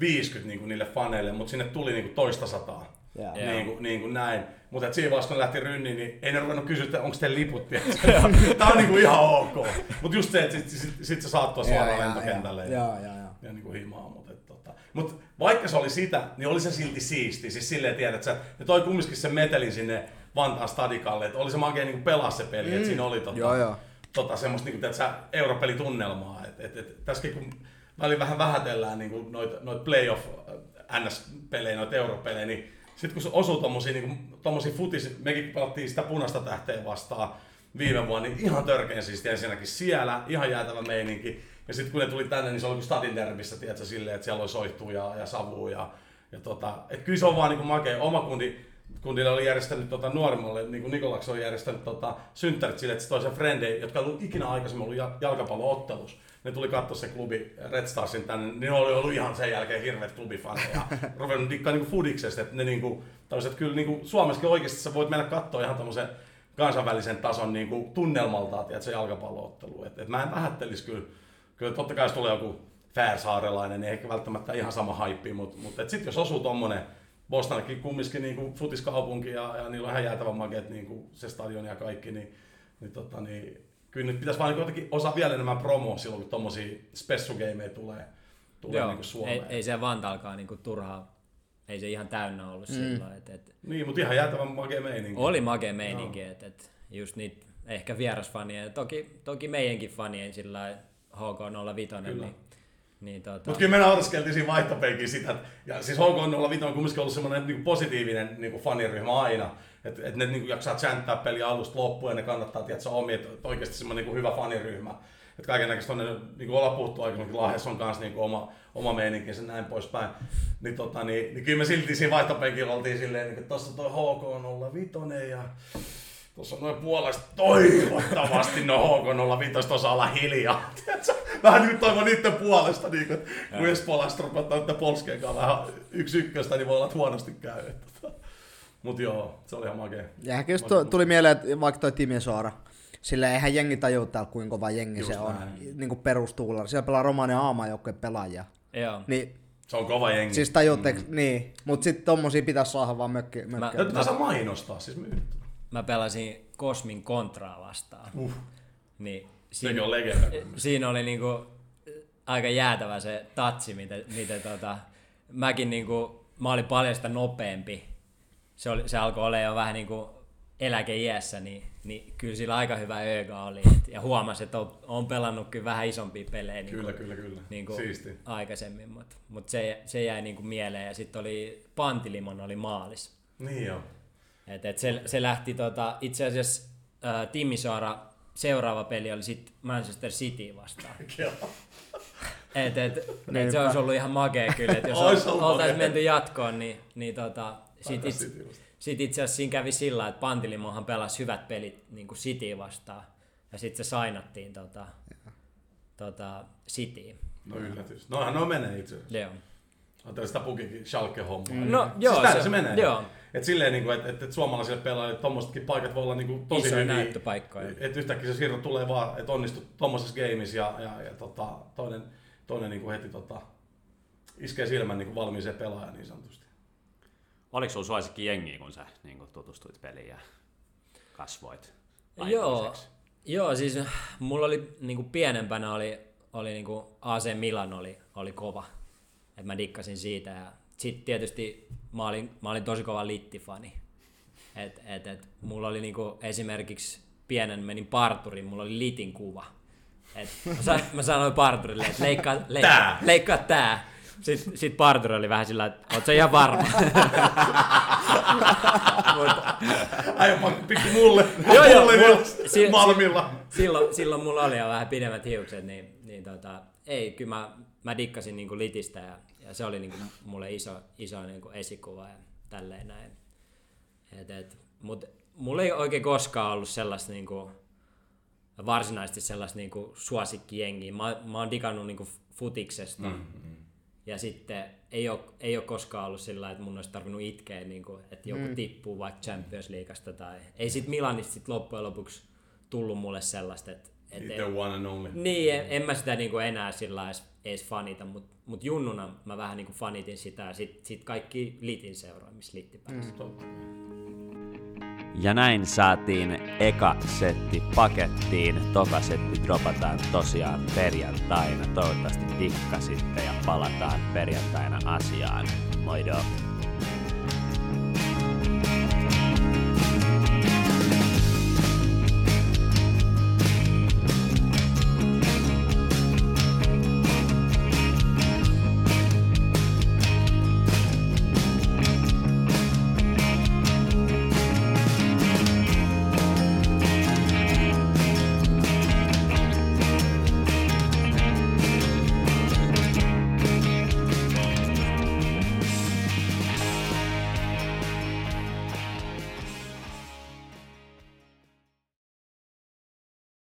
S3: 50 niin kuin niille faneille, mutta sinne tuli niin kuin toista sataa.
S2: Joo.
S3: Niin kuin, niin kuin näin. Mutta siinä vaiheessa, kun ne lähti rynniin, niin ei ne ruvennut kysyä, että onko teillä liput. Tämä on niin kuin ihan ok. Mutta just se, että sit, sit, sit sä saat tuossa suoraan lentokentälle.
S2: Joo, joo.
S3: ja niin kuin himaa. Mutta, et, tota. Mut vaikka se oli sitä, niin oli se silti siisti. Siis silleen tiedät, että ne toi kumminkin sen metelin sinne Vantaan stadikalle, että oli se makea niin pelaa se peli, mm. että siinä oli tota,
S2: Joo, joo.
S3: Tota semmoista niin sä, europelitunnelmaa. Et, et, et, tässäkin kun välillä vähän vähätellään niin kuin noita noit playoff äh, NS-pelejä, noita europelejä, niin sitten kun se osuu tommosia, niin tommosia futis, mekin pelattiin sitä punaista tähteä vastaan viime vuonna, niin ihan törkeän siistiä ensinnäkin siellä, ihan jäätävä meininki. Ja sitten kun ne tuli tänne, niin se oli kuin Stadin derbissä, tiedätkö, silleen, että siellä oli soihtua ja, ja savua. Ja, ja tota, et kyllä se on vaan niin kuin makea. Oma kundi, kundille oli järjestänyt tota, nuoremmalle, niin kuin Nikolaks on järjestänyt tota, synttärit sille, että se toi sen frendei, jotka ei ollut ikinä aikaisemmin ollut ja- jalkapalloottelussa. ne tuli katsoa se klubi Red Starsin tänne, niin ne oli ollut ihan sen jälkeen hirveät klubifaneja ja ruvennut dikkaa niinku fudiksesta, että ne niinku, taisi, että kyllä niinku Suomessakin oikeasti sä voit mennä katsoa ihan tämmöisen kansainvälisen tason niinku tunnelmalta, että se jalkapalloottelu. Et, et mä en vähättelisi kyllä, kyllä totta kai jos tulee joku Färsaarelainen, niin ehkä välttämättä ihan sama haippi, mutta mut, sitten jos osuu tommonen Bostonkin kumminkin niinku futiskaupunki ja, ja niillä on ihan jäätävän makeet niinku se stadion ja kaikki, niin, niin, tota, niin kyllä nyt pitäisi vaan jotenkin osaa vielä enemmän promoa silloin, kun tommosia spessugameja tulee, tulee
S4: Joo,
S3: niinku Suomeen.
S4: ei, ei se Vantaalkaan niinku turhaa, ei se ihan täynnä ollut mm. silloin. Et, et,
S3: Niin, mutta ihan jäätävän makea meininki.
S4: oli makea meininki, että et just niitä ehkä vierasfanien, toki, toki meidänkin fanien sillä HK05,
S3: Kyllä.
S4: niin, niin tota,
S3: Mutta kyllä me naureskeltiin siinä vaihtopenkiin sitä, ja siis HK05 on kumminkin ollut semmoinen niin positiivinen niin faniryhmä aina, että et ne niin jaksaa chanttää peliä alusta loppuun ja ne kannattaa tietää omia, että oikeasti semmoinen niin hyvä faniryhmä. Että kaiken näköistä on, niin kuin ollaan puhuttu aikaisemmin, Lahdessa on kanssa niin oma, oma meininkinsä näin poispäin. Niin, tota, niin, niin kyllä me silti siinä vaihtopenkillä oltiin silleen, niin, että tuossa toi HK05 ja Tuossa on noin puolesta toivottavasti no HK05 osaa olla hiljaa. Vähän niin kuin toivon niiden puolesta, niin kuin, että kun espoolaiset rupeaa niiden polskeen kanssa vähän yksi ykköstä, niin voi olla, että huonosti käy. Mutta joo, se oli ihan makea.
S2: Ja ehkä just tu- tuli mieleen, että vaikka toi Timisoara, sillä eihän jengi tajua täällä kuinka kova jengi
S3: Just
S2: se on,
S3: näin.
S2: niin kuin perustuulella. Siellä pelaa Romanian aamajoukkojen pelaajia.
S4: joo.
S2: Niin,
S3: Se on kova jengi.
S2: siis tajuutteko, mm. niin. Mut sit tommosia pitäisi saada vaan mökki, mökki.
S4: Mä-
S3: taas mainostaa, siis myydä.
S4: Mä pelasin Kosmin kontraa vastaan.
S3: Uh,
S4: Niin
S3: sekin
S4: siinä,
S3: on legenda.
S4: siinä oli niinku aika jäätävä se tatsi, miten, miten tota, mäkin niinku, mä olin paljon sitä nopeampi. Se, oli, se alkoi olla jo vähän niinku eläkeiässä, niin, niin kyllä sillä aika hyvä öga oli. Et, ja huomasi, että on, on pelannut kyllä vähän isompia pelejä niin
S3: Kyllä, kyllä, kyllä.
S4: niin kuin
S3: Siisti.
S4: aikaisemmin, mutta mut se, se jäi niin kuin mieleen. Ja sitten oli Pantilimon oli maalis.
S3: Niin joo.
S4: Et, et se, se lähti tota, itse asiassa ää, Timisoara, seuraava peli oli sitten Manchester City vastaan. Et, et, et se olisi ollut ihan makea kyllä, että jos oltaisiin menty jatkoon, niin, niin tota, sit, itse,
S3: City
S4: sit itse asiassa siinä kävi sillä, että Pantilimohan pelasi hyvät pelit niin kuin City vastaan, ja sitten se sainattiin tota, tota, Cityin.
S3: No yllätys. Nohan no menee itse asiassa.
S4: Joo.
S3: Ajattelin sitä pukikin Schalke-hommaa.
S4: No,
S3: siis
S4: joo,
S3: täällä
S4: se-
S3: se, menee.
S4: joo.
S3: Et silleen, niin kuin, että, että, että suomalaisille pelaajille tommosetkin paikat voi olla niin kuin, tosi
S4: Isoja
S3: hyviä.
S4: näyttöpaikkoja.
S3: Että yhtäkkiä se siirto tulee vaan, että onnistut tommosessa gameissa ja, ja, ja tota, toinen, toinen niin kuin heti tota, iskee silmän niin kuin valmiiseen pelaajaan niin sanotusti.
S1: Oliko sulla suosikki jengi, kun sä niin kun tutustuit peliin ja kasvoit
S4: Joo, joo, siis mulla oli niinku pienempänä oli, oli niinku AC Milan oli, oli kova. Et mä dikkasin siitä ja sit tietysti mä olin, mä olin tosi kova littifani. Et, et, et, mulla oli niinku esimerkiksi pienen menin parturin, mulla oli litin kuva. Et mä, san, mä sanoin parturille, että leikkaa, leikkaa,
S3: Tää.
S4: leikkaa tää. Sitten sit parturi oli vähän sillä, että oot sä ihan varma?
S3: Pakko pikku mulle,
S4: Joo, joo,
S3: mulle vielä
S4: si-
S3: Malmilla.
S4: silloin, silloin mulla oli jo vähän pidemmät hiukset, niin, niin tota, ei, kyllä mä, mä dikkasin niinku litistä ja, ja se oli niinku mulle iso, iso niinku esikuva ja tälleen näin. Et, et, mut mulla ei oikein koskaan ollut sellaista niinku, varsinaisesti sellaista niinku suosikkijengiä. Mä, mä oon digannut niinku futiksesta mm, mm. ja sitten ei ole, ei ole koskaan ollut sillä että mun olisi tarvinnut itkeä, niinku, että joku mm. tippuu vaikka Champions Leagueasta tai ei sit Milanista sit loppujen lopuksi tullut mulle sellaista, että et,
S3: The one and only.
S4: niin, en, en mä sitä niinku enää sillä edes, edes fanita, mutta mut junnuna mä vähän niinku fanitin sitä ja sit, sit kaikki litin seuraa, missä litti pääsi. Mm.
S3: Totta.
S1: Ja näin saatiin eka setti pakettiin. Toka setti dropataan tosiaan perjantaina. Toivottavasti dikkasitte ja palataan perjantaina asiaan. Moido!